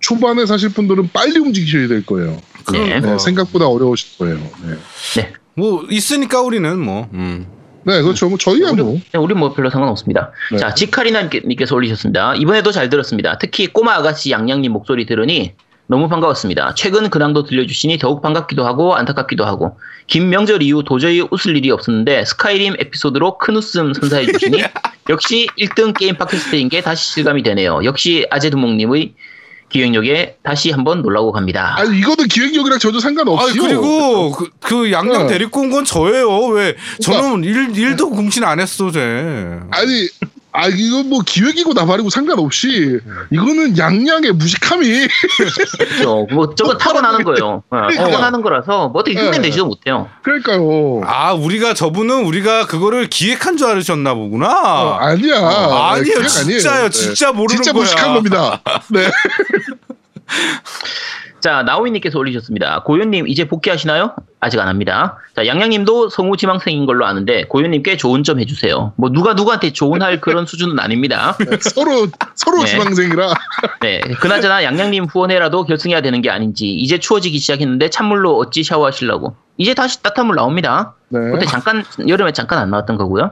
초반에 사실 분들은 빨리 움직이셔야 될 거예요. 네. 네, 생각보다 어려우실 거예요. 네, 뭐, 있으니까 우리는 뭐, 음. 네 그렇죠. 뭐 저희야 뭐. 네, 우리 뭐 별로 상관없습니다. 네. 자, 지카리나님께서 올리셨습니다. 이번에도 잘 들었습니다. 특히 꼬마 아가씨 양양님 목소리 들으니 너무 반가웠습니다. 최근 근황도 들려주시니 더욱 반갑기도 하고 안타깝기도 하고 긴 명절 이후 도저히 웃을 일이 없었는데 스카이림 에피소드로 큰 웃음 선사해 주시니 *laughs* 역시 1등 게임 팟캐스트인 게 다시 실감이 되네요. 역시 아제두목님의 기획력에 다시 한번 놀라고 갑니다. 아니 이거는 기획력이랑 전혀 아 상관없이요. 그리고 그, 그 양양 네. 데리고 온 건 저예요. 왜 저는 일 일도 궁신 안 했어, 제. 아니 아 이건 뭐 기획이고 나발이고 상관없이 이거는 양양의 무식함이 그렇죠. 뭐 저거 *laughs* 타고나는 거예요. 어, 타고나는 거라서 뭐 어떻게 네. 흉내내지도 못해요. 그러니까요. 아 우리가 저분은 우리가 그거를 기획한 줄 알으셨나 보구나. 어, 아니야. 아, 네, 아니에요, 진짜요, 네. 진짜 모르는 진짜 거야. 무식한 겁니다. 네. *laughs* *laughs* 자, 나오이님께서 올리셨습니다. 고현님 이제 복귀하시나요? 아직 안 합니다. 자, 양양님도 성우 지망생인 걸로 아는데 고현님께 조언 좀 해주세요. 뭐 누가 누구한테 조언할 그런 *laughs* 수준은 아닙니다. *laughs* 서로 서로 네. 지망생이라 네, 그나저나 양양님 후원회라도 결승해야 되는 게 아닌지 이제 추워지기 시작했는데 찬물로 어찌 샤워하시려고? 이제 다시 따뜻한 물 나옵니다. 네. 그때 잠깐 여름에 잠깐 안 나왔던 거고요.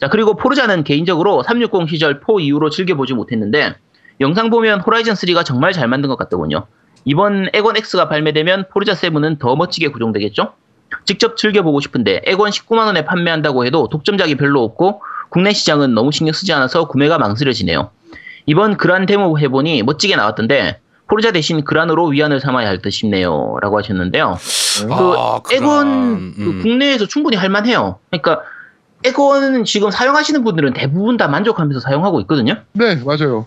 자 그리고 포르자는 개인적으로 360 시절 포 이후로 즐겨보지 못했는데 영상 보면 호라이즌 3가 정말 잘 만든 것 같더군요. 이번 엑원 X가 발매되면 포르자 7은 더 멋지게 구동되겠죠? 직접 즐겨보고 싶은데 엑원 19만 원에 판매한다고 해도 독점작이 별로 없고 국내 시장은 너무 신경 쓰지 않아서 구매가 망설여지네요. 이번 그란 데모 해보니 멋지게 나왔던데 포르자 대신 그란으로 위안을 삼아야 할 듯 싶네요. 라고 하셨는데요. 그 아, 엑원 그럼. 그 음. 국내에서 충분히 할만해요. 그러니까 에건 지금 사용하시는 분들은 대부분 다 만족하면서 사용하고 있거든요. 네 맞아요.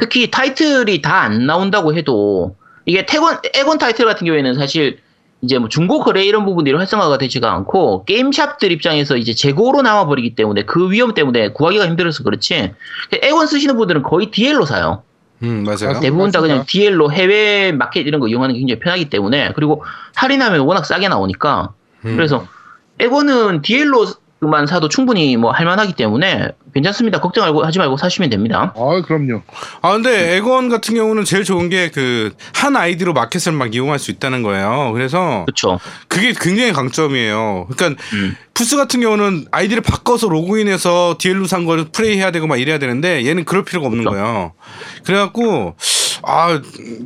특히 타이틀이 다 안 나온다고 해도 이게 태건 에건 타이틀 같은 경우에는 사실 이제 뭐 중고 거래 이런 부분들이 활성화가 되지가 않고 게임샵들 입장에서 이제 재고로 남아 버리기 때문에 그 위험 때문에 구하기가 힘들어서 그렇지 에건 쓰시는 분들은 거의 DL로 사요. 음 맞아요. 아, 대부분 다 그냥 맞습니다. DL로 해외 마켓 이런 거 이용하는 게 굉장히 편하기 때문에 그리고 할인하면 워낙 싸게 나오니까 음. 그래서 엑원은 DL로만 사도 충분히 뭐 할만하기 때문에 괜찮습니다. 걱정 말고 하지 말고 사시면 됩니다. 아 그럼요. 아 근데 엑원 같은 경우는 제일 좋은 게 그 한 아이디로 마켓을 막 이용할 수 있다는 거예요. 그래서 그렇죠. 그게 굉장히 강점이에요. 그러니까 음. 플스 같은 경우는 아이디를 바꿔서 로그인해서 DL로 산 거를 플레이해야 되고 막 이래야 되는데 얘는 그럴 필요가 없는 그쵸. 거예요. 그래갖고 아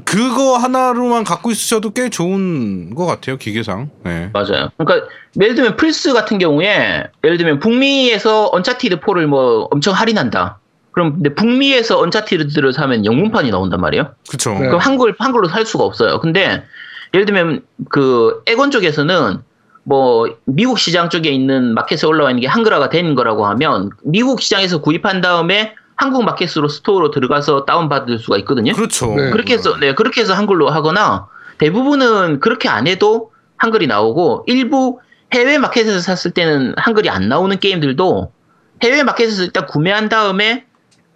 그거 하나로만 갖고 있으셔도 꽤 좋은 것 같아요 기계상. 네. 맞아요. 그러니까 예를 들면 플스 같은 경우에 예를 들면 북미에서 언차티드 4를 뭐 엄청 할인한다. 그럼 근데 북미에서 언차티드를 사면 영문판이 나온단 말이에요. 그쵸. 네. 그럼 한글 한글로 살 수가 없어요. 근데 예를 들면 그 엑원 쪽에서는 뭐 미국 시장 쪽에 있는 마켓에 올라와 있는 게 한글화가 된 거라고 하면 미국 시장에서 구입한 다음에 한국 마켓으로 스토어로 들어가서 다운 받을 수가 있거든요. 그렇죠. 네. 그렇게 해서 네 그렇게 해서 한글로 하거나 대부분은 그렇게 안 해도 한글이 나오고 일부 해외 마켓에서 샀을 때는 한글이 안 나오는 게임들도 해외 마켓에서 일단 구매한 다음에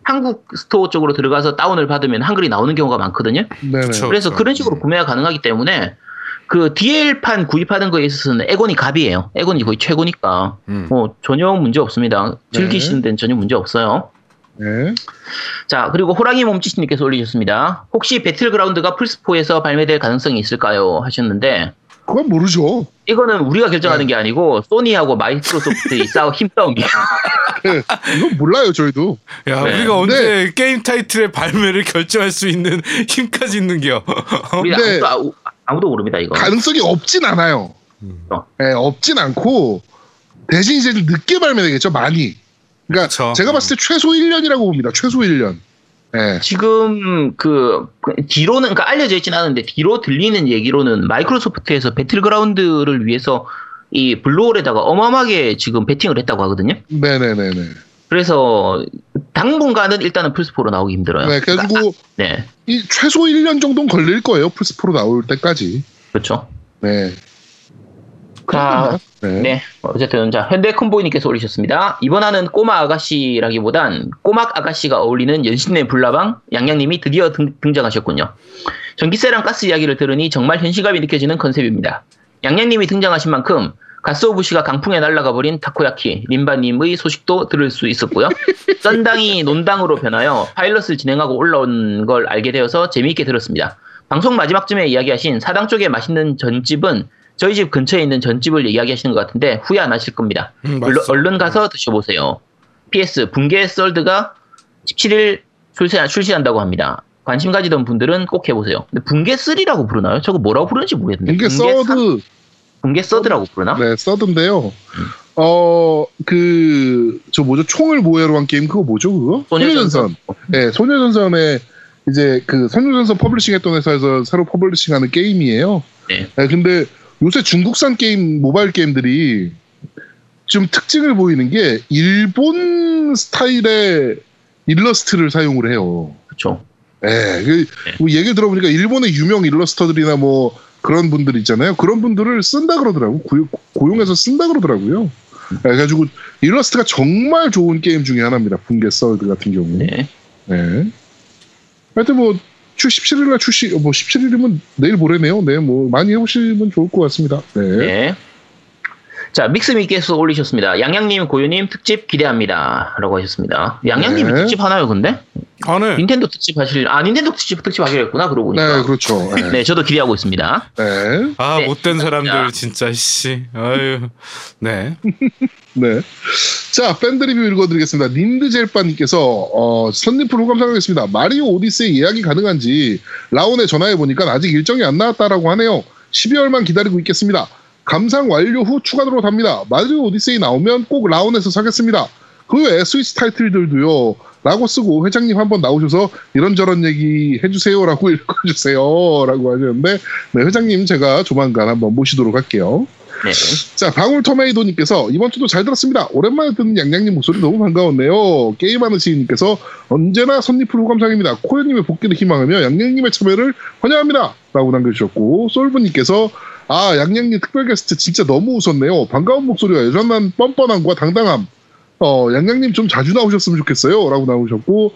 한국 스토어 쪽으로 들어가서 다운을 받으면 한글이 나오는 경우가 많거든요. 네네. 그쵸. 그래서 그렇죠. 그런 식으로 구매가 가능하기 때문에 그 DL판 구입하는 거에 있어서는 엑원이 갑이에요. 엑원이 거의 최고니까 음. 뭐 전혀 문제 없습니다. 즐기시는 데는 전혀 문제 없어요. 네. 자, 그리고 호랑이 몸짓님께서 올리셨습니다. 혹시 배틀그라운드가 플스4에서 발매될 가능성이 있을까요? 하셨는데, 그건 모르죠. 이거는 우리가 결정하는 네. 게 아니고, 소니하고 마이크로소프트의 싸움, 힘싸움이에요. *laughs* 네. 이건 몰라요 저희도. 야 네. 우리가 언제 게임 타이틀의 발매를 결정할 수 있는 *laughs* 힘까지 있는겨. 우리 네. 아무도, 아- 아무도 모릅니다, 이거. 가능성이 없진 않아요. 어. 네, 없진 않고 대신 이제 좀 늦게 발매되겠죠 많이. 그러니까 그쵸. 제가 봤을 때 최소 1년이라고 봅니다. 최소 1년. 네. 지금 그 뒤로는 그러니까 알려져 있진 않은데 뒤로 들리는 얘기로는 마이크로소프트에서 배틀그라운드를 위해서 이 블루홀에다가 어마어마하게 지금 베팅을 했다고 하거든요. 네네네네. 그래서 당분간은 일단은 플스4로 나오기 힘들어요. 네, 그래가지고 네, 이 최소 1년 정도는 걸릴 거예요. 플스4로 나올 때까지. 그렇죠. 네. 자, 네. 네. 어쨌든 자 현대 콤보이님께서 올리셨습니다. 이번 화는 꼬마 아가씨라기보단 꼬막 아가씨가 어울리는 연신내 불나방 양양님이 드디어 등, 등장하셨군요. 전기세랑 가스 이야기를 들으니 정말 현실감이 느껴지는 컨셉입니다. 양양님이 등장하신 만큼 가스오부시가 강풍에 날아가 버린 타코야키 림바님의 소식도 들을 수 있었고요. *laughs* 썬당이 논당으로 변하여 파일럿을 진행하고 올라온 걸 알게 되어서 재미있게 들었습니다. 방송 마지막쯤에 이야기하신 사당 쪽에 맛있는 전집은 저희 집 근처에 있는 전집을 이야기하시는 것 같은데 후회 안 하실 겁니다. 음, 얼른. 얼른 가서 드셔보세요. PS 붕괴 third가 17일 출시, 출시한다고 합니다. 관심 가지던 분들은 꼭 해보세요. 근데 붕괴 three라고 부르나요? 저거 뭐라고 부르는지 모르겠는데. 붕괴 사- third, 붕괴 third라고 부르나? 네, third인데요. 어, 그, 저 뭐죠? 총을 모에로 한 게임 그거 뭐죠, 그거? 소녀전선. 네, 소녀전선에 이제 그 소녀전선 publishing 했던 회사에서 새로 publishing 하는 게임이에요. 네. 근데 요새 중국산 게임 모바일 게임들이 좀 특징을 보이는 게 일본 스타일의 일러스트를 사용을 해요. 그렇죠. 예, 그, 뭐 얘기를 들어보니까 일본의 유명 일러스터들이나 뭐 그런 분들 있잖아요. 그런 분들을 쓴다 그러더라고. 고, 고용해서 쓴다 그러더라고요. 예, 그래가지고 일러스트가 정말 좋은 게임 중에 하나입니다. 분계 서드 같은 경우. 네. 네. 하여튼 뭐, 출 17일 날 출시, 뭐 17일이면 내일 모레네요. 네, 뭐 많이 해보시면 좋을 것 같습니다. 네. 네. 자, 믹스미께서 올리셨습니다. 양양님, 고유님 특집 기대합니다. 라고 하셨습니다. 양양님이 네. 특집 하나요, 근데? 아, 네. 닌텐도 특집 하실, 아, 닌텐도 특집, 특집 하기로 했구나, 그러고 네, 보니까. 그렇죠. 네. 네, 저도 기대하고 있습니다. 네. 아, 네, 못된 사람들. 진짜 씨. 아유. 네. *laughs* 네. 자, 팬드 리뷰 읽어드리겠습니다. 닌드젤빠님께서, 어, 선님풀 호감 상하겠습니다. 마리오 오디세이 예약이 가능한지, 라온에 전화해보니까 아직 일정이 안 나왔다라고 하네요. 12월만 기다리고 있겠습니다. 감상 완료 후 추가로 답니다. 마리오 오디세이 나오면 꼭 라온에서 사겠습니다. 그 외에 스위치 타이틀들도요, 라고 쓰고 회장님 한번 나오셔서 이런저런 얘기 해주세요라고 읽어주세요라고 *laughs* 하셨는데, 네, 회장님 제가 조만간 한번 모시도록 할게요. 네. 자, 방울토메이도님께서 이번 주도 잘 들었습니다. 오랜만에 듣는 양양님 목소리 너무 반가웠네요. 게임하는 시인님께서 언제나 선리풀 호감상입니다. 코요님의 복귀를 희망하며 양양님의 참여를 환영합니다. 라고 남겨주셨고, 솔브님께서 아, 양양님 특별 게스트 진짜 너무 웃었네요. 반가운 목소리와 여전한 뻔뻔함과 당당함. 어, 양양님 좀 자주 나오셨으면 좋겠어요. 라고 나오셨고,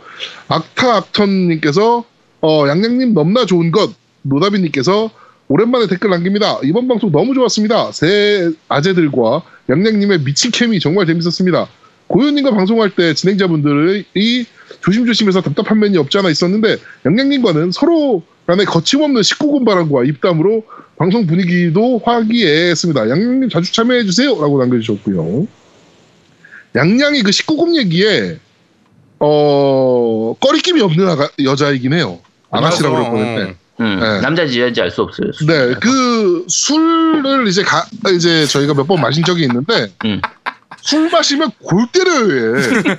악타 악턴님께서 어, 양양님 넘나 좋은 것. 노다비님께서 오랜만에 댓글 남깁니다. 이번 방송 너무 좋았습니다. 새 아재들과 양양님의 미친 케미 정말 재밌었습니다. 고현님과 방송할 때 진행자분들이 조심조심해서 답답한 면이 없지 않아 있었는데 양양님과는 서로 간의 거침없는 19금 바람과 입담으로 방송 분위기도 화기애애했습니다. 양양님 자주 참여해주세요. 라고 남겨주셨고요. 양양이 그 19금 얘기에 어 꺼리낌이 없는 아가, 여자이긴 해요. 아가씨라고 그럴 뻔했네. 음, 네. 남자인지 여자인지 알 수 없어요. 네, 그 술을 이제 가 이제 저희가 몇 번 마신 적이 있는데 음. 술 마시면 골 때려요. 얘.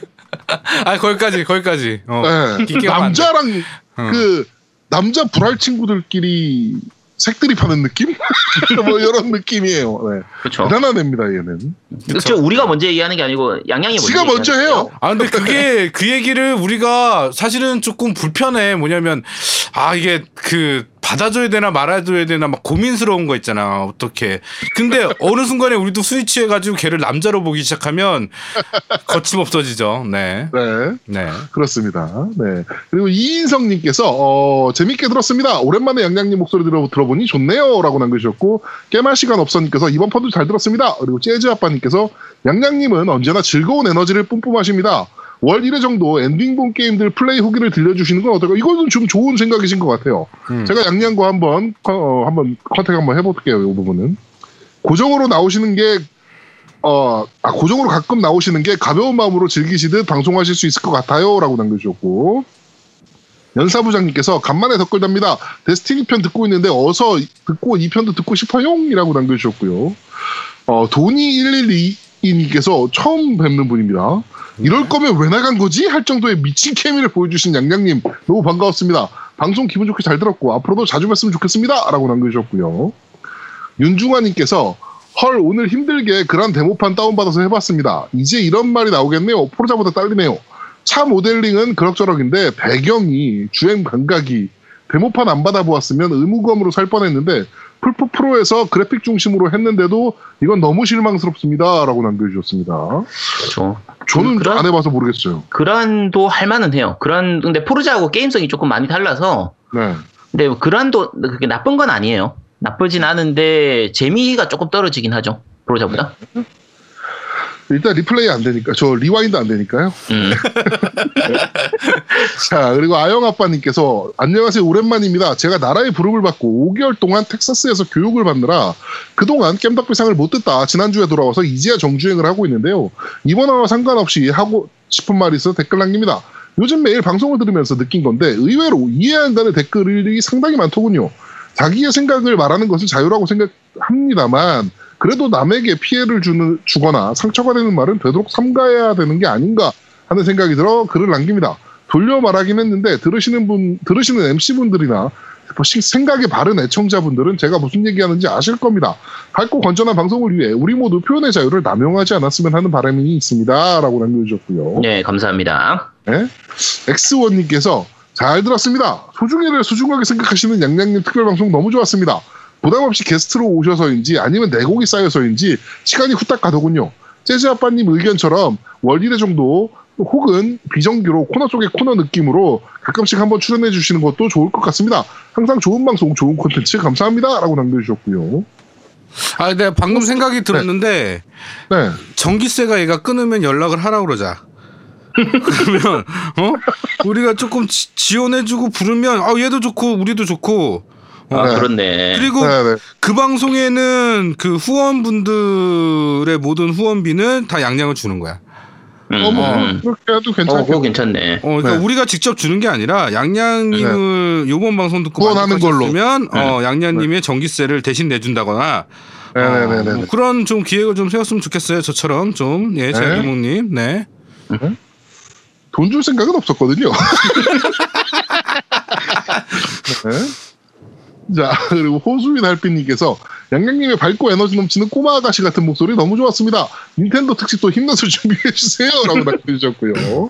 아, 거기까지, 거기까지. 어. 네. 남자랑 어. 그 남자 불알 친구들끼리 색들이 파는 느낌? *laughs* 뭐 이런 느낌이에요. 네. 그렇죠. 대단한 애입니다, 얘는. 그렇죠. 우리가 먼저 얘기하는 게 아니고 양양이 먼저. 지가 먼저 해요. 아 근데 그게 그 얘기를 우리가 사실은 조금 불편해 뭐냐면 아 이게 그 받아줘야 되나 말아줘야 되나 막 고민스러운 거 있잖아 어떻게 근데 *laughs* 어느 순간에 우리도 스위치 해가지고 걔를 남자로 보기 시작하면 거침없어지죠 네 네 네. 그렇습니다. 네. 그리고 이인성님께서 어, 재밌게 들었습니다. 오랜만에 양양님 목소리 들어 들어보니 좋네요 라고 남겨주셨고 깨말 시간 없어님께서 이번 편도 잘 들었습니다. 그리고 재즈 아빠님께서 양양님은 언제나 즐거운 에너지를 뿜뿜하십니다. 월 1회 정도 엔딩본 게임들 플레이 후기를 들려주시는 건 어떨까? 이거는 좀 좋은 생각이신 것 같아요. 음. 제가 양양과 한번 어, 한번 contact 한번 해볼게요. 이 부분은 고정으로 나오시는 게 어, 아, 고정으로 가끔 나오시는 게 가벼운 마음으로 즐기시듯 방송하실 수 있을 것 같아요. 라고 남겨주셨고. 연사부장님께서 간만에 댓글 답니다. 데스티니 편 듣고 있는데 어서 듣고 이 편도 듣고 싶어요. 이라고 남겨주셨고요. 어, 도니112님께서 처음 뵙는 분입니다. 이럴 거면 왜 나간 거지? 할 정도의 미친 케미를 보여주신 양양님 너무 반가웠습니다. 방송 기분 좋게 잘 들었고 앞으로도 자주 뵀으면 좋겠습니다. 라고 남겨주셨고요. 윤중환님께서 헐 오늘 힘들게 그란 데모판 다운받아서 해봤습니다. 이제 이런 말이 나오겠네요. 포르자보다 딸리네요. 차 모델링은 그럭저럭인데 배경이 주행 감각이 데모판 안 받아보았으면 의무감으로 살 뻔했는데 풀포 프로에서 그래픽 중심으로 했는데도 이건 너무 실망스럽습니다. 라고 남겨주셨습니다. 그렇죠. 저는 그런- 안 해봐서 모르겠어요. 그란도 할 만은 해요. 그란 근데 포르자하고 게임성이 조금 많이 달라서 네. 근데 그란도 그게 나쁜 건 아니에요. 나쁘진 않은데 재미가 조금 떨어지긴 하죠. 포르자보다. 일단 리플레이 안 되니까 저 rewind 안 되니까요. 음. *laughs* 자 그리고 아영 아빠님께서 안녕하세요 오랜만입니다. 제가 나라의 부름을 받고 5개월 동안 텍사스에서 교육을 받느라 그동안 겜덕비상을 못 듣다 지난주에 돌아와서 이제야 정주행을 하고 있는데요. 이번화와 상관없이 하고 싶은 말이 있어 댓글 남깁니다. 요즘 매일 방송을 들으면서 느낀 건데 의외로 이해 안 가는 댓글이 상당히 많더군요. 자기의 생각을 말하는 것은 자유라고 생각합니다만 그래도 남에게 피해를 주는, 주거나 상처가 되는 말은 되도록 삼가해야 되는 게 아닌가 하는 생각이 들어 글을 남깁니다. 돌려 말하긴 했는데 들으시는 분 들으시는 MC 분들이나 생각이 바른 애청자분들은 제가 무슨 얘기하는지 아실 겁니다. 밝고 건전한 방송을 위해 우리 모두 표현의 자유를 남용하지 않았으면 하는 바람이 있습니다.라고 남겨주셨고요. 네, 감사합니다. 네? X1님께서 잘 들었습니다. 소중이를 소중하게 생각하시는 양양님 특별방송 너무 좋았습니다. 부담 없이 게스트로 오셔서인지 아니면 내곡이 쌓여서인지 시간이 후딱 가더군요. 재즈 아빠님 의견처럼 월일회 정도 혹은 비정규로 코너 속의 코너 느낌으로 가끔씩 한번 출연해 주시는 것도 좋을 것 같습니다. 항상 좋은 방송, 좋은 콘텐츠 감사합니다. 라고 남겨주셨고요. 아, 내가 방금 생각이 들었는데 네. 전기세가 얘가 끊으면 연락을 하라고 그러자. 그러면 어 우리가 조금 지, 지원해주고 부르면 아 얘도 좋고 우리도 좋고 어, 아, 네. 그렇네. 그리고 네, 네. 그 방송에는 그 후원분들의 모든 후원비는 다 양양을 주는 거야. 음, 어, 뭐, 음. 그렇게 해도 어, 괜찮겠 그거 괜찮네. 어, 그러니까 네. 우리가 직접 주는 게 아니라 양양님을 요번 방송 듣고 후원하는 걸로. 만족하셨으면 어, 양양님의 전기세를 대신 내준다거나 네네네네. 어, 뭐 그런 좀 기획을 좀 세웠으면 좋겠어요. 저처럼 좀 예, 네. 제이몽님, 네. 돈 줄 생각은 없었거든요. *laughs* 네. 자, *laughs* 그리고 호수민 달빛님께서 양양님의 밝고 에너지 넘치는 꼬마 아가씨 같은 목소리 너무 좋았습니다. 닌텐도 특집도 힘내서 *laughs* 준비해주세요. 라고 남겨주셨고요.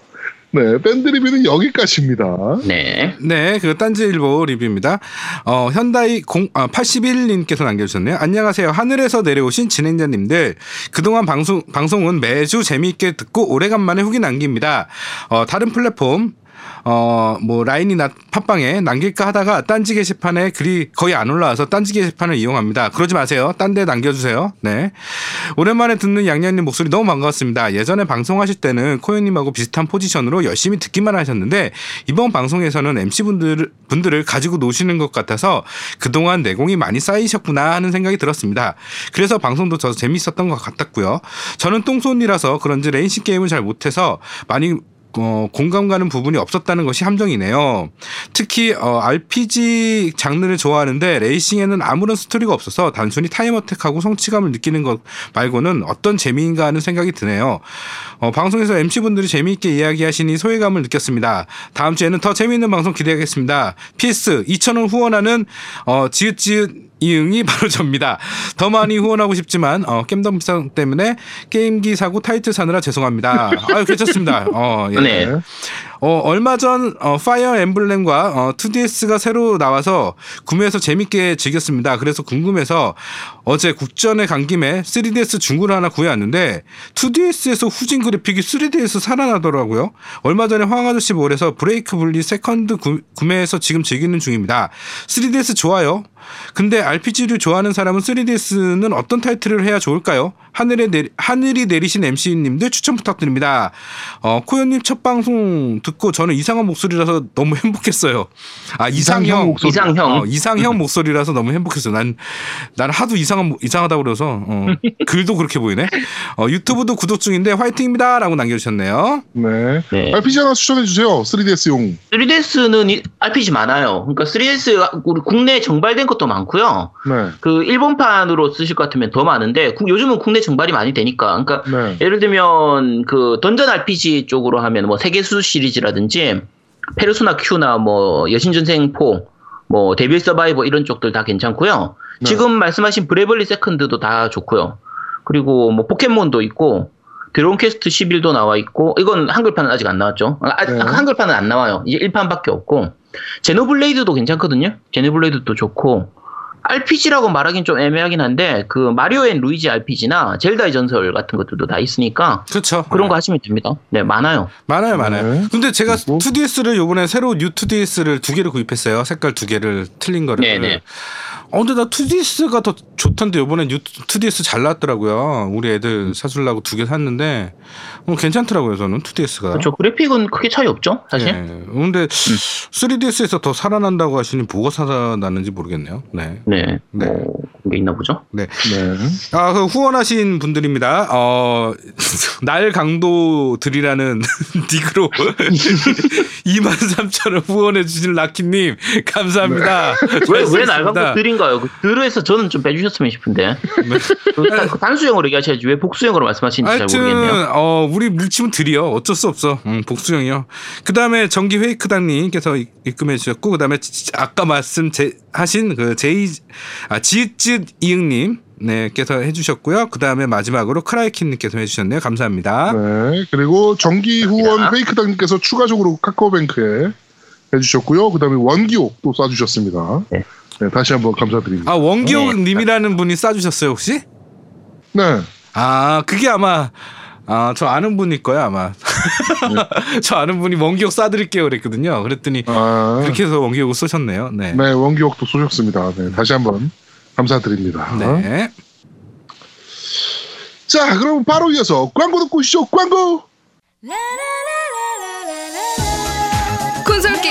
네, 밴드 리뷰는 여기까지입니다. 네. 네, 그 딴지일보 리뷰입니다. 어, 현다이 공, 아, 81님께서 남겨주셨네요. 안녕하세요. 하늘에서 내려오신 진행자님들. 그동안 방송, 방송은 매주 재미있게 듣고 오래간만에 후기 남깁니다. 어, 다른 플랫폼, 어, 뭐, 라인이 나 팟빵에 남길까 하다가 딴지 게시판에 글이 거의 안 올라와서 딴지 게시판을 이용합니다. 그러지 마세요. 딴 데 남겨주세요. 네. 오랜만에 듣는 양양님 목소리 너무 반가웠습니다. 예전에 방송하실 때는 코요님하고 비슷한 포지션으로 열심히 듣기만 하셨는데 이번 방송에서는 MC분들, 분들을 가지고 노시는 것 같아서 그동안 내공이 많이 쌓이셨구나 하는 생각이 들었습니다. 그래서 방송도 더 재밌었던 것 같았고요. 저는 똥손이라서 그런지 레이싱 게임을 잘 못해서 많이 어, 공감 가는 부분이 없었다는 것이 함정이네요. 특히 어, RPG 장르를 좋아하는데 레이싱에는 아무런 스토리가 없어서 단순히 time attack하고 성취감을 느끼는 것 말고는 어떤 재미인가 하는 생각이 드네요. 어, 방송에서 MC분들이 재미있게 이야기하시니 소외감을 느꼈습니다. 다음 주에는 더 재미있는 방송 기대하겠습니다. PS 2,000원 후원하는 어, 지읒지읒 이응이 바로 접니다. 더 많이 후원하고 싶지만 어, 겜덕 비상 때문에 게임기 사고 타이틀 사느라 죄송합니다. 아유 괜찮습니다. 어, 예. 네. 어, 얼마 전 어, 파이어 엠블렘과 어, 2DS가 새로 나와서 구매해서 재밌게 즐겼습니다. 그래서 궁금해서 어제 국전에 간 김에 3DS 중고를 하나 구해왔는데 2DS에서 후진 그래픽이 3DS 살아나더라고요. 얼마 전에 황 아저씨 몰에서 브레이블리 세컨드 구, 구매해서 지금 즐기는 중입니다. 3DS 좋아요. 근데 RPG를 좋아하는 사람은 3DS는 어떤 타이틀을 해야 좋을까요? 하늘에 내리, 하늘이 내리신 MC님들 추천 부탁드립니다. 어, 코요님 첫 방송 듣고 저는 이상한 목소리라서 너무 행복했어요. 아, 이상형 이상형. 목소리. 이상형. 어, 이상형 목소리라서 너무 행복했어요. 난, 난 하도 이상한, 모- 이상하다고 그래서, 어, *laughs* 글도 그렇게 보이네. 어, 유튜브도 구독 중인데 화이팅입니다. 라고 남겨주셨네요. 네. 네. RPG 하나 추천해 주세요. 3DS용. 3DS는 RPG 많아요. 그러니까 3DS 우리 국내 정발된 것도 많고요. 네. 그 일본판으로 쓰실 것 같으면 더 많은데 국- 요즘은 국내 정발이 많이 되니까. 그러니까 네. 예를 들면 그 던전 RPG 쪽으로 하면 뭐 세계수 시리즈 라든지 페르소나 Q나 뭐 여신전생 4, 뭐 데빌 서바이버 이런 쪽들 다 괜찮고요. 네. 지금 말씀하신 브레이블리 세컨드도 다 좋고요. 그리고 뭐 포켓몬도 있고 Dragon Quest 11도 나와 있고 이건 한글판은 아직 안 나왔죠. 아, 네. 한글판은 안 나와요. 이제 1판밖에 없고 Xenoblade도 괜찮거든요. Xenoblade도 좋고 RPG라고 말하긴 좀 애매하긴 한데 그 Mario & Luigi RPG나 젤다의 전설 같은 것들도 다 있으니까 그렇죠. 그런 거 하시면 됩니다. 네, 많아요. 많아요, 많아요. 네. 근데 제가 그리고- 2DS를 요번에 새로 New 2DS를 두 개를 구입했어요. 색깔 두 개를 틀린 거를. 네 네. 어, 근데 나 2DS가 더 좋던데 요번에 New 2DS 잘 나왔더라고요. 우리 애들 사주려고 두 개 샀는데 어, 괜찮더라고요. 저는 2DS가. 그렇죠. 그래픽은 크게 차이 없죠, 사실. 예. 근데 3DS에서 더 살아난다고 하시니 뭐가 살아났는지 모르겠네요. 네. 네. 네. 네. 뭐 그런 게 있나 보죠. 네. 아, 그 후원하신 분들입니다. 어, *laughs* 날 강도들이라는 *laughs* 닉으로 *laughs* 23,000원 후원해 주신 라키님, 감사합니다. 왜, 왜 수고하셨습니다. 날강도 들인가 요? 그 들에서 저는 좀 빼주셨으면 싶은데. 그 단- 그 단수형으로 얘기하셔야지 왜 복수형으로 말씀하시는지 잘 모르겠네요. 하여튼 어 우리 뭉치면 드려 어쩔 수 없어 음, 복수형이요. 그 다음에 정기 회이크당님께서 입- 입금해 주셨고 그 다음에 아까 말씀 제, 하신 그 제이 아 지읒 이응님 네께서 해주셨고요. 그 다음에 마지막으로 크라이킨님께서 해주셨네요. 감사합니다. 네. 그리고 정기 후원. 페이크당님께서 추가적으로 카카오뱅크에 해주셨고요. 그 다음에 원기옥 또 쏴주셨습니다. 네. 네, 다시 한번 감사드립니다. 아 원기옥 네. 님이라는 분이 싸주셨어요 혹시? 네. 아 그게 아마 아 저 아는 분일 거야 아마. *laughs* 저 아는 분이 원기옥 싸드릴게요 그랬거든요. 그랬더니 아, 그렇게 해서 원기옥을 쏘셨네요. 네. 네, 원기옥도 쏘셨습니다. 네, 다시 한번 감사드립니다. 네. 자, 그럼 바로 이어서 광고 듣고 오시죠. 광고! 콘솔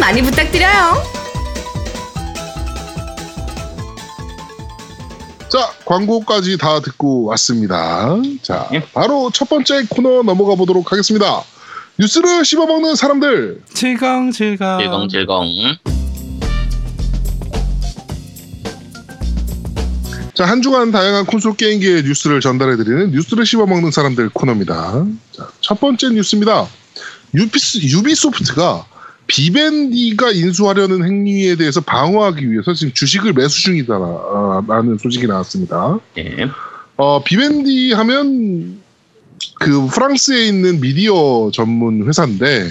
많이 부탁드려요. 자, 광고까지 다 듣고 왔습니다. 자, 예. 바로 첫 번째 코너 넘어가 보도록 하겠습니다. 뉴스를 씹어먹는 사람들. 질겅 질겅. 질겅 질겅. 자, 한 주간 다양한 콘솔 게임기의 뉴스를 전달해드리는 뉴스를 씹어먹는 사람들 코너입니다. 자, 첫 번째 뉴스입니다. 유피스, Ubisoft가 Vivendi가 인수하려는 행위에 대해서 방어하기 위해서 지금 주식을 매수 중이다라는 소식이 나왔습니다. 네. 어, Vivendi 하면 그 프랑스에 있는 미디어 전문 회사인데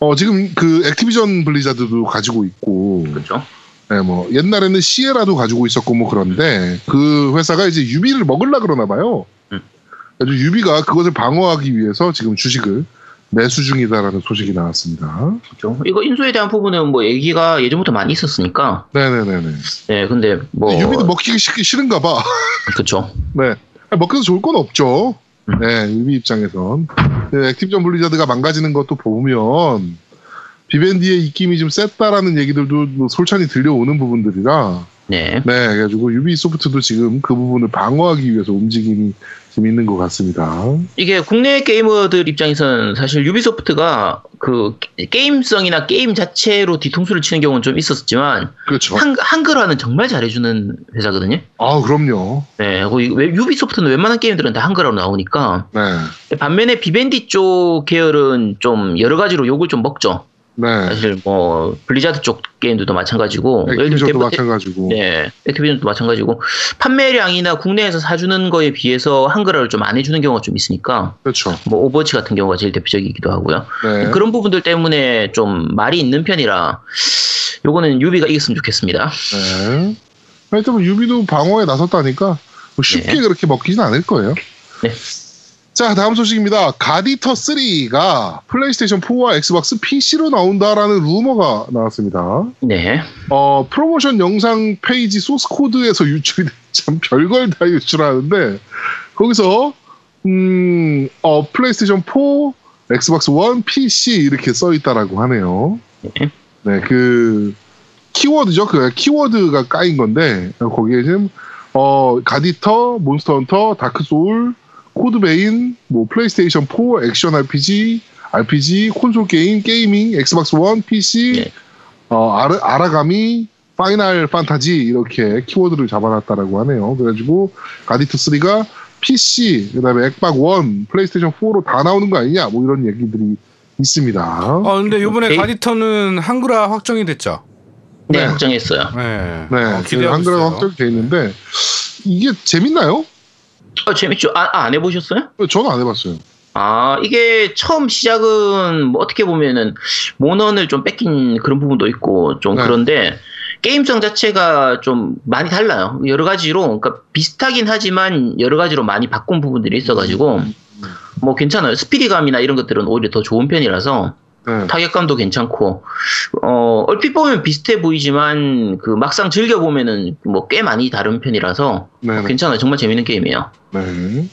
어, 지금 그 Activision Blizzard도 가지고 있고 그렇죠. 네, 뭐 옛날에는 Sierra도 가지고 있었고 뭐 그런데 그 회사가 이제 유비를 먹으려 그러나 봐요. 음. 그래서 유비가 그것을 방어하기 위해서 지금 주식을 매수 중이다라는 소식이 나왔습니다. 그렇죠. 이거 인수에 대한 부분은 뭐 얘기가 예전부터 많이 있었으니까. 네네네네. 네, 근데 뭐 유비도 먹기 싫- 싫은가 봐. *laughs* 그렇죠. 네. 먹혀서 좋을 건 없죠. 음. 네, 유비 입장에선. 네, Activision Blizzard가 망가지는 것도 보면, Vivendi의 입김이 좀 셌다라는 얘기들도 뭐 솔찬히 들려오는 부분들이라, 네. 네, 그래가지고 Ubisoft도 지금 그 부분을 방어하기 위해서 움직임이 좀 있는 것 같습니다. 이게 국내 게이머들 입장에서는 사실 Ubisoft가 그 게임성이나 게임 자체로 뒤통수를 치는 경우는 좀 있었지만 그렇죠. 한, 한글화는 정말 잘해주는 회사거든요. 아, 그럼요. 네, 그 왜- Ubisoft는 웬만한 게임들은 다 한글화로 나오니까 네, 반면에 Vivendi 쪽 계열은 좀 여러 가지로 욕을 좀 먹죠. 네. 사실 뭐 블리자드 쪽 게임들도 마찬가지고 Activision도 데프트- 마찬가지고. 네, Activision도 마찬가지고 판매량이나 국내에서 사주는 거에 비해서 한글화를 좀 안 해주는 경우가 좀 있으니까 그렇죠. 뭐 Overwatch 같은 경우가 제일 대표적이기도 하고요. 네. 그런 부분들 때문에 좀 말이 있는 편이라 요거는 유비가 이겼으면 좋겠습니다. 네. 하여튼 뭐 유비도 방어에 나섰다니까 뭐 쉽게 네. 그렇게 먹히진 않을 거예요. 네. 자, 다음 소식입니다. God Eater 3가 플레이스테이션 4와 Xbox PC로 나온다라는 루머가 나왔습니다. 네, 어, 프로모션 영상 페이지 소스 코드에서 유출이 된- *laughs* 참 별걸 다 유출하는데 거기서 음, 어, 플레이스테이션 4, Xbox 1, PC 이렇게 써 있다라고 하네요. 네. 네, 그 키워드죠. 그 키워드가 까인 건데 거기에 지금 어, God Eater, Monster Hunter, Dark Souls, Code Vein, 뭐 플레이스테이션 4, 액션 RPG, RPG, 콘솔 게임, gaming, Xbox 1, PC, 네. 어, 아라, 아라가미, Final Fantasy 이렇게 키워드를 잡아놨다라고 하네요. 그래가지고 God Eater 3가 PC 그다음에 엑박 1, 플레이스테이션 4로 다 나오는 거 아니냐 뭐 이런 얘기들이 있습니다. 아 근데 이번에 오케이. God Eater는 한글화 확정이 됐죠. 네, 네. 확정했어요. 네. 네, 어, 그 기대하고 한글화. 확정이 돼 있는데 이게 재밌나요? 어, 재밌죠? 아, 아, 안 해보셨어요? 저는 안 해봤어요. 아, 이게 처음 시작은 뭐 어떻게 보면은 모넌을 좀 뺏긴 그런 부분도 있고 좀 네. 그런데 게임성 자체가 좀 많이 달라요. 여러 가지로 그러니까 비슷하긴 하지만 여러 가지로 많이 바꾼 부분들이 있어가지고 뭐 괜찮아요. 스피디감이나 이런 것들은 오히려 더 좋은 편이라서 네. 타격감도 괜찮고 어 얼핏 보면 비슷해 보이지만 그 막상 즐겨 보면은 뭐 꽤 많이 다른 편이라서 네, 네. 괜찮아요. 정말 재밌는 게임이에요. 네.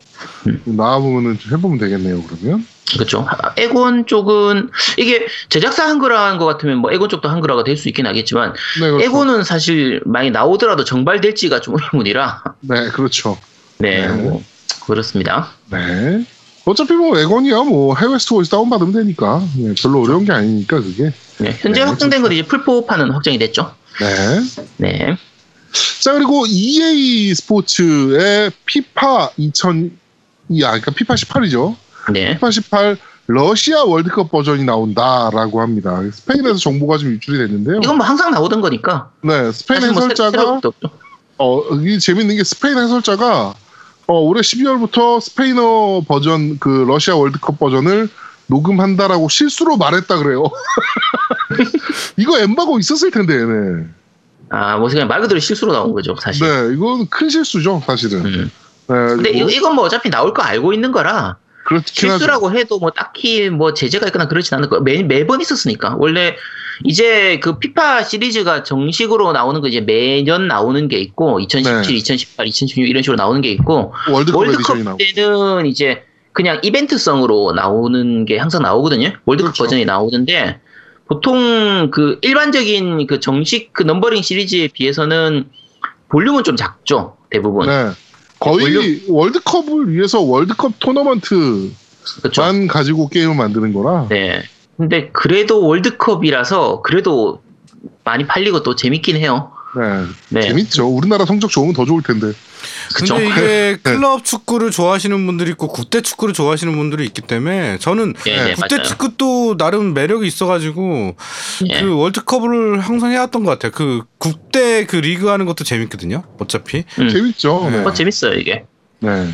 나와보면은 좀 해보면 되겠네요, 그러면. 그렇죠. 에곤 쪽은 이게 제작사 한글화한 것 같으면 뭐 에곤 쪽도 한글화가 될 수 있긴 하겠지만 네, 그렇죠. 에곤은 사실 많이 나오더라도 정발될지가 좀 의문이라 네, 그렇죠. 네, 네. 뭐 그렇습니다. 네. 어차피 뭐 에건이야 뭐 해외 스토어에서 다운받으면 되니까 네, 별로 어려운 게 아니니까 그게. 네, 현재 네, 확정된 건 이제 풀포판은 확정이 됐죠. 네. 네, 자 그리고 EA 스포츠의 피파 2000, 아 그러니까 피파 18이죠. 네, 피파 18 러시아 월드컵 버전이 나온다라고 합니다. 스페인에서 정보가 좀 유출이 됐는데요. 이건 뭐 항상 나오던 거니까 네, 스페인 뭐 새- 해설자가 없죠. 어, 이 재밌는 게 스페인 해설자가 어, 올해 12월부터 스페인어 버전 그 러시아 월드컵 버전을 녹음한다라고 실수로 말했다 그래요. *laughs* 이거 엠바고 있었을 텐데, 네. 아, 뭐 그냥 말 그대로 실수로 나온 거죠, 사실. 네, 이건 큰 실수죠, 사실은. 네, 음. 근데 그리고 이- 이건 뭐 어차피 나올 거 알고 있는 거라 그렇긴 하죠. 실수라고 해도 뭐 딱히 뭐 제재가 있거나 그렇진 않을 거예요. 매, 매번 있었으니까. 원래 이제 그 피파 시리즈가 정식으로 나오는 거 이제 매년 나오는 게 있고 2017, 네. 2018, 2016 이런 식으로 나오는 게 있고 월드컵, 월드컵. 때는 이제 그냥 이벤트성으로 나오는 게 항상 나오거든요. 월드컵 그렇죠. 버전이 나오는데 보통 그 일반적인 그 정식 그 넘버링 시리즈에 비해서는 볼륨은 좀 작죠. 대부분. 네. 거의 월드컵을 위해서 월드컵 토너먼트만 그렇죠. 가지고 게임을 만드는 거라. 네. 근데 그래도 월드컵이라서 그래도 많이 팔리고 또 재밌긴 해요. 네. 네. 재밌죠. 우리나라 성적 좋으면 더 좋을 텐데. 그쵸. 근데 이게 네. 클럽 축구를 좋아하시는 분들이 있고 국대 축구를 좋아하시는 분들이 있기 때문에 저는 네, 네, 국대 맞아요. 축구도 나름 매력이 있어가지고 예. 그 월드컵을 항상 해왔던 것 같아요. 그 국대 그 리그 하는 것도 재밌거든요. 어차피. 음. 재밌죠. 네. 네. 어, 재밌어요, 이게. 네.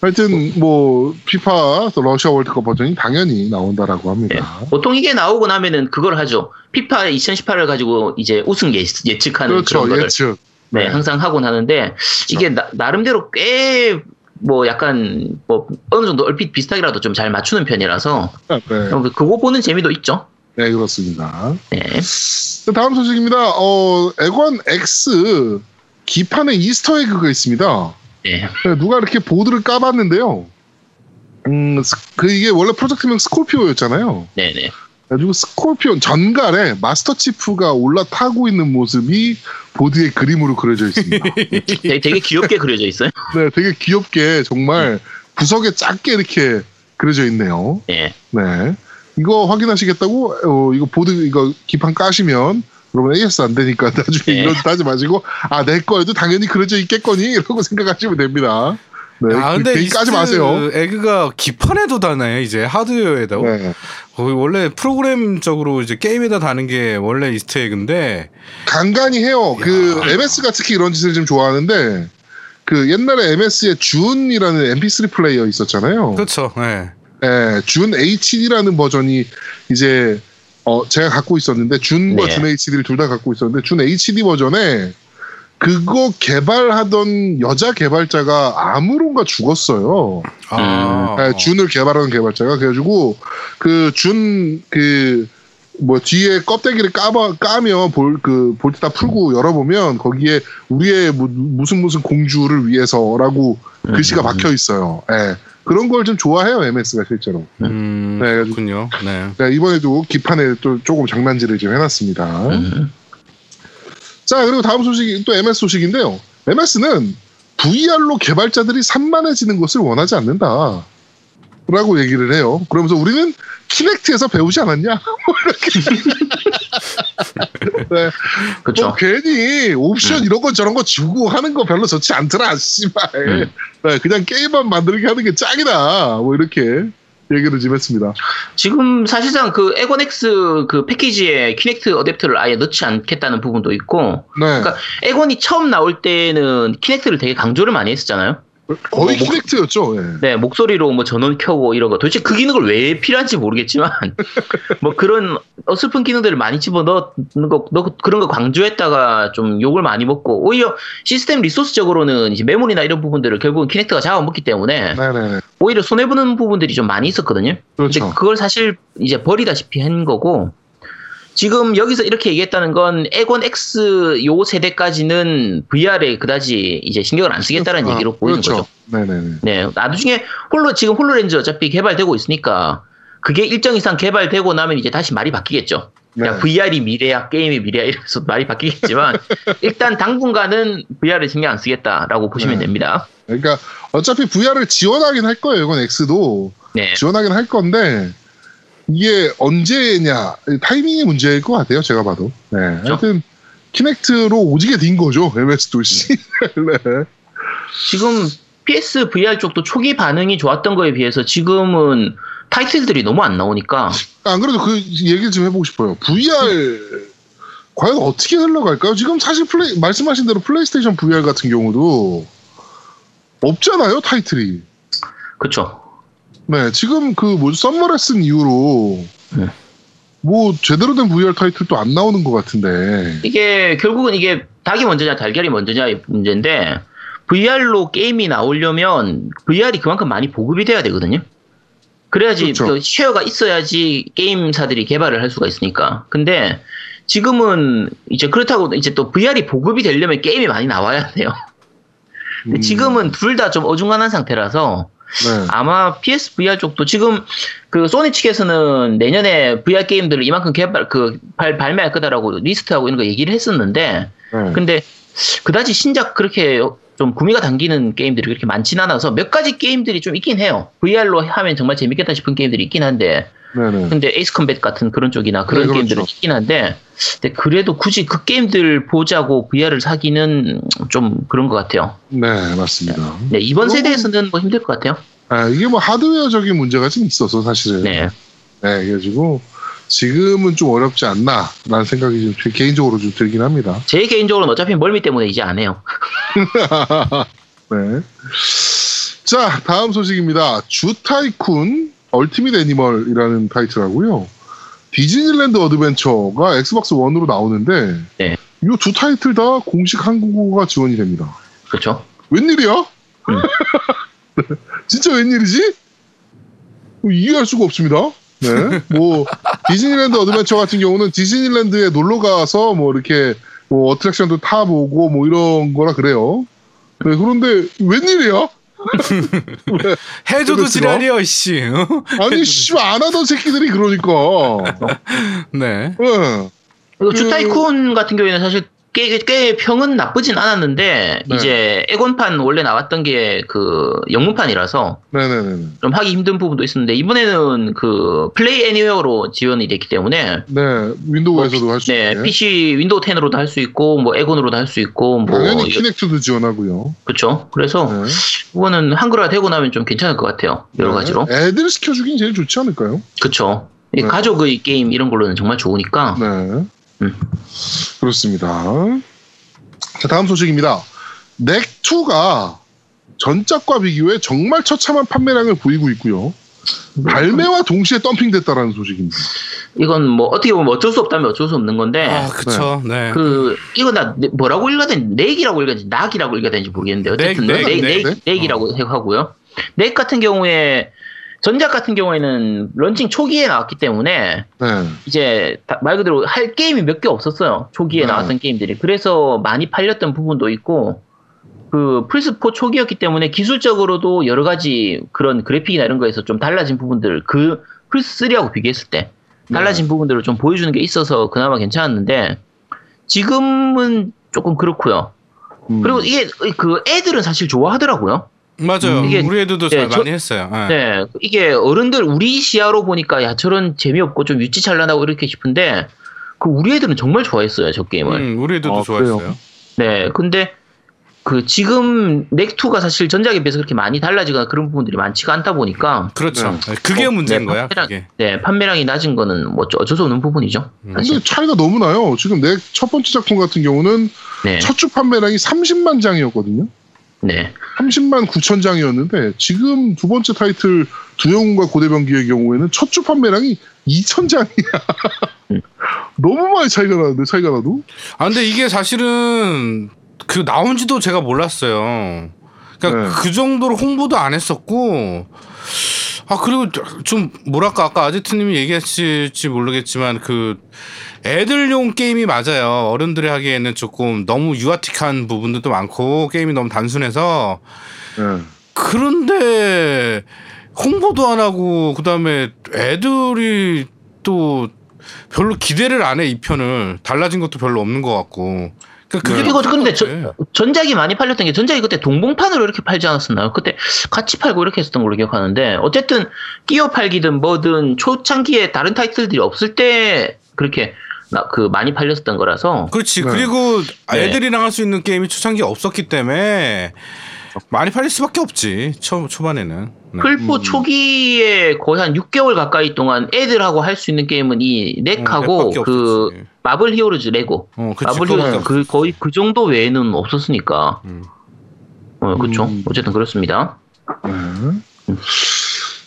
하여튼 뭐 피파 러시아 월드컵 버전이 당연히 나온다라고 합니다. 보통 이게 나오고 나면은 그걸 하죠. 피파 2018을 가지고 이제 우승 예, 예측하는 그렇죠. 그런 거를 예측. 네, 네. 항상 하곤 하는데 이게 나, 나름대로 꽤 뭐 약간 뭐 어느 정도 얼핏 비슷하게라도 좀 잘 맞추는 편이라서 네. 그거 보는 재미도 있죠. 네, 그렇습니다. 네. 자, 다음 소식입니다. 어, 엑원 X 기판에 Easter egg가 있습니다. 네. 네, 누가 이렇게 보드를 까봤는데요. 음, 스- 그 이게 원래 프로젝트명 Scorpio였잖아요. 네, 네. 그리고 scorpion 전갈에 Master Chief가 올라타고 있는 모습이 보드에 그림으로 그려져 있습니다. *laughs* 되게, 되게 귀엽게 그려져 있어요. 네, 되게 귀엽게 정말 구석에 작게 이렇게 그려져 있네요. 네. 네. 이거 확인하시겠다고 어, 이거 보드 이거 기판 까시면 여러분 AS 안 되니까 *laughs* 나중에 네. 이런 짓 하지 마시고 아 내 거에도 당연히 그려져 있겠거니 이러고 생각하시면 됩니다. 네, 아그 근데 까지 마세요. 에그가 기판에도 다나요 이제 하드웨어에도. 네. 원래 프로그램적으로 이제 게임에다 다는 게 원래 이스터 에그인데 간간히 해요. 그 MS가 특히 이런 짓을 좀 좋아하는데 그 옛날에 MS에 준이라는 MP3 플레이어 있었잖아요. 그렇죠. 예. 예, 준 HD라는 버전이 이제 어 제가 갖고 있었는데 준과 네. 준 HD를 둘 다 갖고 있었는데 준 HD 버전에 그거 개발하던 여자 개발자가 암으로가 죽었어요. 아. 예, 준을 개발하는 개발자가 그래가지고 그준그뭐 뒤에 껍데기를 까봐 까면 볼 그 볼트 다 풀고 열어보면 거기에 우리의 무, 무슨 무슨 공주를 위해서라고 글씨가 박혀 있어요. 예. 그런 걸 좀 좋아해요 MS가 실제로. 음, 네, 그렇군요. 네. 네, 이번에도 기판에 또 조금 장난질을 좀 해놨습니다. 음. 자 그리고 다음 소식이 또 MS 소식인데요. MS는 VR로 개발자들이 산만해지는 것을 원하지 않는다. 라고 얘기를 해요. 그러면서 우리는 키넥트에서 배우지 않았냐? *laughs* *laughs* 네. 그렇죠. 뭐 괜히 옵션 음. 이런 거 저런 거 주고 하는 거 별로 좋지 않더라, 씨발. 음. 네, 그냥 게임만 만들게 하는 게 짱이다. 뭐 이렇게 얘기를 좀 했습니다. 지금 사실상 그 에곤X 그 패키지에 키넥트 어댑터를 아예 넣지 않겠다는 부분도 있고 네. 그러니까 에곤이 처음 나올 때는 키넥트를 되게 강조를 많이 했었잖아요. 거의 뭐, 키넥트였죠. 예. 네, 목소리로 뭐 전원 켜고 이런 거. 도대체 그 기능을 왜 필요한지 모르겠지만, *laughs* 뭐 그런 어설픈 기능들을 많이 집어 넣는 거, 넣- 그런 거 강조했다가 좀 욕을 많이 먹고, 오히려 시스템 리소스적으로는 이제 메모리나 이런 부분들을 결국은 키넥트가 잡아먹기 때문에, 네네네. 오히려 손해 보는 부분들이 좀 많이 있었거든요. 근데 그렇죠. 그걸 사실 이제 버리다시피 한 거고, 지금 여기서 이렇게 얘기했다는 건 에곤 X 요 세대까지는 VR에 그다지 이제 신경을 안 쓰겠다는 아, 얘기로 보이는 그렇죠. 거죠. 네네네. 네, 나중에 홀로 지금 홀로렌즈 어차피 개발되고 있으니까 그게 일정 이상 개발되고 나면 이제 다시 말이 바뀌겠죠. 네. 야, VR이 미래야, 게임이 미래야 이래서 말이 바뀌겠지만 *laughs* 일단 당분간은 VR을 신경 안 쓰겠다라고 보시면 네. 됩니다. 그러니까 어차피 VR을 지원하긴 할 거예요. 이건 X도 네, 지원하긴 할 건데 이게 언제냐 타이밍이 문제일 것 같아요. 제가 봐도. 네. 하여튼 키넥트로 오지게 딘 거죠. MS 도시. *laughs* 네. 지금 PS VR 쪽도 초기 반응이 좋았던 거에 비해서 지금은 타이틀들이 너무 안 나오니까 안 그래도 그 얘기를 좀 해보고 싶어요. VR 과연 어떻게 흘러갈까요? 지금 사실 플레이 말씀하신 대로 PlayStation VR 같은 경우도 없잖아요 타이틀이. 그쵸. 네, 지금 그 뭐죠 Summer Lesson 이후로 네. 뭐 제대로 된 VR 타이틀도 안 나오는 것 같은데. 이게 결국은 이게 닭이 먼저냐 달걀이 먼저냐의 문제인데 VR로 게임이 나오려면 VR이 그만큼 많이 보급이 돼야 되거든요. 그래야지 그렇죠. 그 쉐어가 있어야지 게임사들이 개발을 할 수가 있으니까. 근데 지금은 이제 그렇다고 이제 또 VR이 보급이 되려면 게임이 많이 나와야 돼요. 근데 음, 지금은 둘 다 좀 어중간한 상태라서 네. 아마 PS VR 쪽도 지금 그 소니 측에서는 내년에 VR 게임들을 이만큼 개발 그 발, 발매할 거다라고 리스트하고 이런 거 얘기를 했었는데 네. 근데 그다지 신작 그렇게 좀 구미가 당기는 게임들이 그렇게 많진 않아서 몇 가지 게임들이 좀 있긴 해요. VR로 하면 정말 재밌겠다 싶은 게임들이 있긴 한데 네네. 근데 에이스 컴뱃 같은 그런 쪽이나 그런 네, 그렇죠. 게임들은 있긴 한데 근데 그래도 굳이 그 게임들 보자고 VR을 사기는 좀 그런 것 같아요. 네, 맞습니다. 네, 이번 세대에서는 뭐 힘들 것 같아요. 아, 이게 뭐 하드웨어적인 문제가 좀 있어서 사실은. 네. 네, 그래가지고 지금은 좀 어렵지 않나라는 생각이 좀 개인적으로 좀 들긴 합니다. 제 개인적으로는 어차피 멀미 때문에 이제 안 해요. *laughs* 네. 자, 다음 소식입니다. Zoo Tycoon Ultimate Animal이라는 타이틀하고요. Disneyland Adventure가 Xbox 1으로 나오는데 네. 이 두 타이틀 다 공식 한국어가 지원이 됩니다. 그렇죠? 웬일이야? 음. *laughs* 진짜 웬일이지? 뭐 이해할 수가 없습니다. 네. 뭐 Disneyland Adventure 같은 경우는 디즈니랜드에 놀러 가서 뭐 이렇게 뭐 어트랙션도 타보고 뭐 이런 거라 그래요. 네, 그런데 웬일이야? 해줘도? 지랄이야, 씨. 어? 아니 씨발 안 하던 새끼들이 그러니까. 네. 네. 이거 그- 주 타이쿤 같은 경우에는 사실 꽤, 꽤 평은 나쁘진 않았는데 네. 이제 에곤판 원래 나왔던 게 그 영문판이라서 네네네. 좀 하기 힘든 부분도 있었는데 이번에는 그 플레이 애니웨어로 지원이 됐기 때문에 네. 윈도우에서도 할수 네, 있게. PC 윈도우 10으로도 할 수 있고 뭐 엑원으로도 할 수 있고 뭐 당연히 키넥트도 지원하고요. 그렇죠. 그래서 네. 이거는 한글화 되고 나면 좀 괜찮을 것 같아요. 여러 네. 가지로. 애들 시켜주긴 제일 좋지 않을까요? 그렇죠. 이 네. 가족의 게임 이런 걸로는 정말 좋으니까. 네. 음. 그렇습니다. 자, 다음 소식입니다. 넥2가 전작과 비교해 정말 처참한 판매량을 보이고 있고요. 발매와 동시에 덤핑됐다라는 소식입니다. 이건 뭐 어떻게 보면 어쩔 수 없다면 어쩔 수 없는 건데 아, 그쵸. 네. 그 이거 나 네- 뭐라고 읽어야 되는지 넥이라고 읽어야 되는지 낙이라고 읽어야 되는지 모르겠는데 어쨌든 넥, 넥, 넥, 넥, 넥. 넥이라고 하고요. 넥 같은 경우에 전작 같은 경우에는 런칭 초기에 나왔기 때문에 네. 이제 다- 말 그대로 할 게임이 몇 개 없었어요. 초기에 네. 나왔던 게임들이. 그래서 많이 팔렸던 부분도 있고 그 플스4 초기였기 때문에 기술적으로도 여러 가지 그런 그래픽이나 이런 거에서 좀 달라진 부분들 그 플스3하고 비교했을 때 달라진 부분들을 좀 보여주는 게 있어서 그나마 괜찮았는데 지금은 조금 그렇고요. 음. 그리고 이게 그 애들은 사실 좋아하더라고요. 맞아요. 이게- 우리 애들도 네, 잘 저- 많이 했어요. 네. 네, 이게 어른들 우리 시야로 보니까 야 저런 재미없고 좀 유치찬란하고 이렇게 싶은데 그 우리 애들은 정말 좋아했어요 저 게임을. 음, 우리 애들도 아, 좋아했어요. 네, 근데 그 지금 넥2가 사실 전작에 비해서 그렇게 많이 달라지거나 그런 부분들이 많지가 않다 보니까 그렇죠. 네. 그게 어, 문제인 네, 거야. 판매량- 그게. 네 판매량이 낮은 거는 뭐 어쩔 수 없는 부분이죠. 음. 사실. 근데 차이가 너무 나요. 지금 내 첫 번째 작품 같은 경우는 네, 첫주 판매량이 30만 장이었거든요. 네, 30만 9천 장이었는데 지금 두 번째 타이틀 두영훈과 고대병기의 경우에는 첫 주 판매량이 2천 장이야. 음. *laughs* 너무 많이 차이가 나는데 차이가 나도. 아 근데 이게 사실은 그 나온지도 제가 몰랐어요. 그러니까 네. 그 정도로 홍보도 안 했었고 아 그리고 좀 뭐랄까 아까 아제트님이 얘기하실지 모르겠지만 그 애들용 게임이 맞아요. 어른들이 하기에는 조금 너무 유아틱한 부분들도 많고 게임이 너무 단순해서 네. 그런데 홍보도 안 하고 그다음에 애들이 또 별로 기대를 안 해 이 편을 달라진 것도 별로 없는 것 같고 그러니까 네. 더 이거 큰 근데 것 저- 같아. 전작이 많이 팔렸던 게 전작이 그때 동봉판으로 이렇게 팔지 않았었나요? 그때 같이 팔고 이렇게 했었던 걸로 기억하는데 어쨌든 끼어 팔기든 뭐든 초창기에 다른 타이틀들이 없을 때 그렇게 나- 그 많이 팔렸었던 거라서 그렇지 네. 그리고 네. 애들이랑 할 수 있는 게임이 초창기에 없었기 때문에 많이 팔릴 수밖에 없지 초 초반에는 네. 플포 음. 초기에 거의 한 6개월 가까이 동안 애들하고 할 수 있는 게임은 이 넥하고 넥밖에 그 없었지. 마블 히어로즈 레고 어, 그치, 마블 히어로즈 그 거의 그 정도 외에는 없었으니까 음. 어 그렇죠 음. 어쨌든 그렇습니다 네.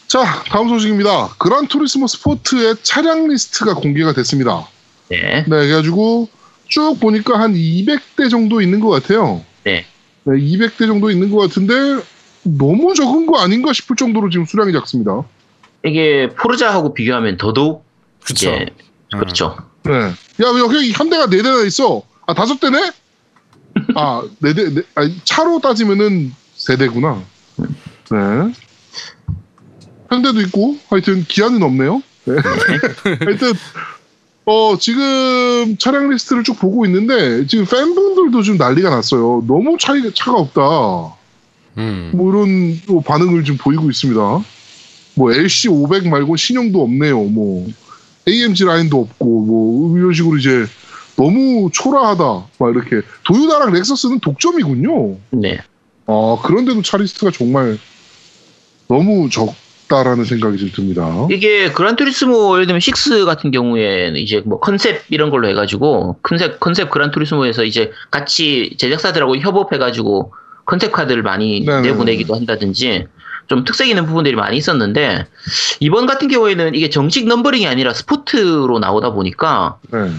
자 다음 소식입니다. 그란 투리스모 스포츠의 차량 리스트가 공개가 됐습니다. 네 네, 그래가지고 쭉 보니까 한 200대 정도 있는 것 같아요. 네. 네, 200대 정도 있는 것 같은데 너무 적은 거 아닌가 싶을 정도로 지금 수량이 작습니다. 이게 포르자하고 비교하면 더더욱 그쵸 이제 음. 그렇죠 네. 야, 여기 현대가 네 대나 있어. 아, 다섯 대네? 아, 네 대, 네, 아, 차로 따지면은 세 대구나. 네. 현대도 있고, 하여튼 기아는 없네요. 네. *laughs* 하여튼, 어, 지금 차량 리스트를 쭉 보고 있는데, 지금 팬분들도 좀 난리가 났어요. 너무 차이, 차가 없다. 음. 뭐 이런 또 반응을 좀 보이고 있습니다. 뭐 LC 500 말고 신형도 없네요. 뭐 AMG 라인도 없고 뭐 이런 식으로 이제 너무 초라하다. 막 이렇게 도요다랑 렉서스는 독점이군요. 네 아 그런데도 차 리스트가 정말 너무 적다라는 생각이 좀 듭니다. 이게 그란투리스모 예를 들면 6 같은 경우에는 이제 뭐 컨셉 이런 걸로 해가지고 컨셉 컨셉 그란투리스모에서 이제 같이 제작사들하고 협업해가지고 컨셉 카들을 많이 네네네. 내보내기도 한다든지 좀 특색 있는 부분들이 많이 있었는데 이번 같은 경우에는 이게 정식 넘버링이 아니라 스포트로 나오다 보니까 네.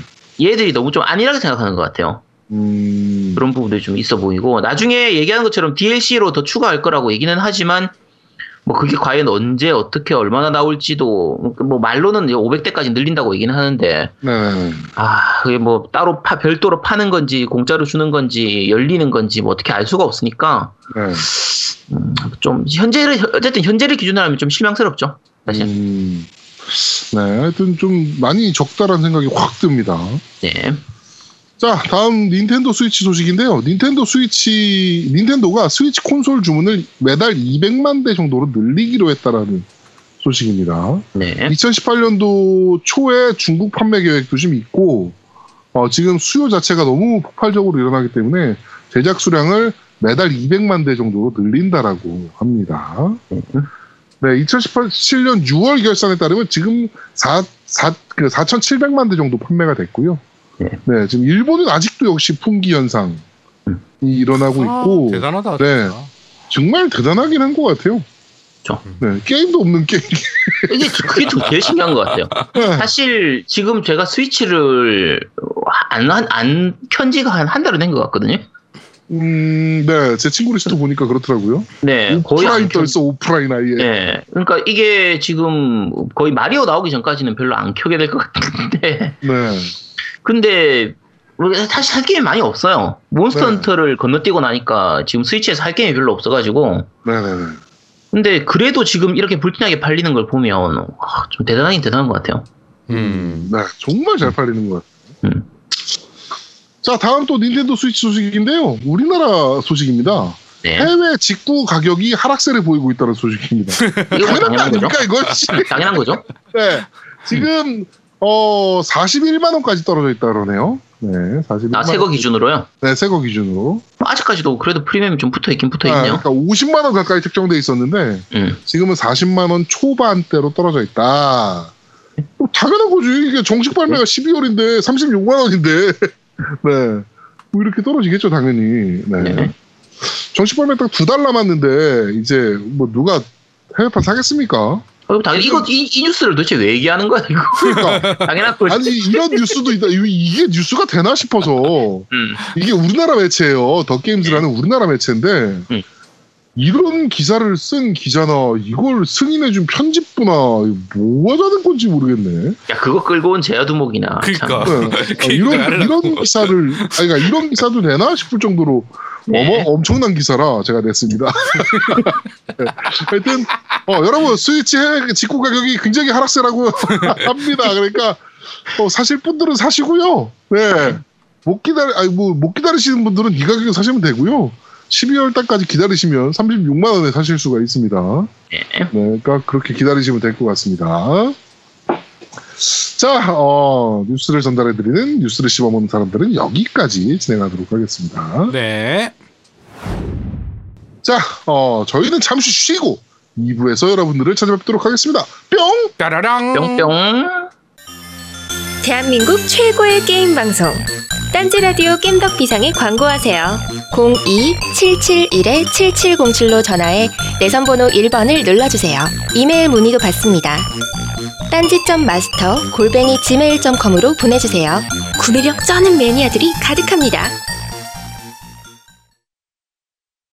얘들이 너무 좀 안일하게 생각하는 것 같아요. 음, 그런 부분들이 좀 있어 보이고 나중에 얘기하는 것처럼 DLC로 더 추가할 거라고 얘기는 하지만 뭐 그게 과연 언제 어떻게 얼마나 나올지도 뭐 말로는 500대까지 늘린다고 얘기는 하는데 네네네. 아 그게 뭐 따로 파 별도로 파는 건지 공짜로 주는 건지 열리는 건지 뭐 어떻게 알 수가 없으니까 네. 음, 좀 현재를 어쨌든 현재를 기준으로 하면 좀 실망스럽죠 사실 음, 네, 하여튼 좀 많이 적다라는 생각이 확 듭니다. 네 자, 다음 닌텐도 스위치 소식인데요. 닌텐도 스위치, 닌텐도가 스위치 콘솔 주문을 매달 200만 대 정도로 늘리기로 했다라는 소식입니다. 네. 2018년도 초에 중국 판매 계획도 좀 있고, 어, 지금 수요 자체가 너무 폭발적으로 일어나기 때문에 제작 수량을 매달 200만 대 정도로 늘린다라고 합니다. 네, 2017년 6월 결산에 따르면 지금 4, 4, 그 4,700만 대 정도 판매가 됐고요. 네. 네, 지금 일본은 아직도 역시 품귀 현상이 일어나고 있고, 아, 대단하다 네. 진짜. 정말 대단하긴 한 것 같아요. 그렇죠. 네, 게임도 없는 게임. *laughs* 이게 그게 좀 제일 신기한 것 같아요. 네. 사실 지금 제가 스위치를 안, 안, 안 켠지가 한 한 달은 된 것 같거든요. 음, 네, 제 친구 리스트 보니까 그렇더라고요. 네, 거의 오프라인 안 켠. 떠있어, 오프라인 아예. 네, 그러니까 이게 지금 거의 마리오 나오기 전까지는 별로 안 켜게 될 것 같은데, 네. 근데 사실 할 게임이 많이 없어요. 몬스터 네. 헌터를 건너뛰고 나니까 지금 스위치에서 할 게임이 별로 없어가지고, 네네네. 근데 그래도 지금 이렇게 불티나게 팔리는 걸 보면 와, 좀 대단하긴 대단한 것 같아요. 음. 네, 정말 잘 팔리는 것 같아요. 음. 자, 다음 또 닌텐도 스위치 소식인데요. 우리나라 소식입니다. 네, 해외 직구 가격이 하락세를 보이고 있다는 소식입니다. 이거 뭐 당연한 거 거죠. 아닙니까, 이거? 씨. *laughs* 당연한 거죠. 네. 지금 어 41만 원까지 떨어져 있다 그러네요. 네, 41만 아, 새거 기준으로요? 네, 새거 기준으로. 아직까지도 그래도 프리미엄이 좀 붙어 있긴 붙어 아, 있네요. 그러니까 50만 원 가까이 책정돼 있었는데 음. 지금은 40만 원 초반대로 떨어져 있다. 뭐 당연한 거지. 이게 정식 발매가 12월인데 36만 원인데. *laughs* 네. 뭐 이렇게 떨어지겠죠, 당연히. 네. 네. 정식 발매 딱 두 달 남았는데 이제 뭐 누가 해외판 사겠습니까? 어, 당연히 이거 이, 이 뉴스를 도대체 왜 얘기하는 거야 이거? *laughs* 그러니까 당연한 거지. 아니 이런 뉴스도 있다. 이- 이게 뉴스가 되나 싶어서 음. 이게 우리나라 매체예요. 더 게임즈라는 우리나라 매체인데 음. 이런 기사를 쓴 기자나 이걸 승인해준 편집부나 뭐 하자는 건지 모르겠네. 야 그거 끌고 온 제야두목이나. 그러니까. 참. 네. 어, *laughs* 그 이런. 이런 기사를 아니 그러니까 이런 기사도 되나 싶을 정도로 네. 어머 엄청난 기사라 제가 냈습니다. *laughs* 네. 하여튼 어, 여러분 스위치 해외 직구 가격이 굉장히 하락세라고 *laughs* 합니다. 그러니까 어, 사실 분들은 사시고요. 네. 못 기다리 아니 뭐 못 기다리시는 분들은 이 가격에 사시면 되고요. 12월 달까지 기다리시면 36만 원에 사실 수가 있습니다. 네. 네, 그러니까 그렇게 기다리시면 될 것 같습니다. 자, 어, 뉴스를 전달해드리는 뉴스를 씹어먹는 사람들은 여기까지 진행하도록 하겠습니다. 네. 자, 어, 저희는 잠시 쉬고 2부에서 여러분들을 찾아뵙도록 하겠습니다. 뿅! 따라랑. 뿅뿅. 대한민국 최고의 게임 방송 딴지 라디오 겜덕 비상에 광고하세요. 02-771-7707로 전화해 내선 번호 1번을 눌러주세요. 이메일 문의도 받습니다. 딴지점 마스터 골뱅이 gmail.com으로 보내주세요. 구매력 쩌는 매니아들이 가득합니다.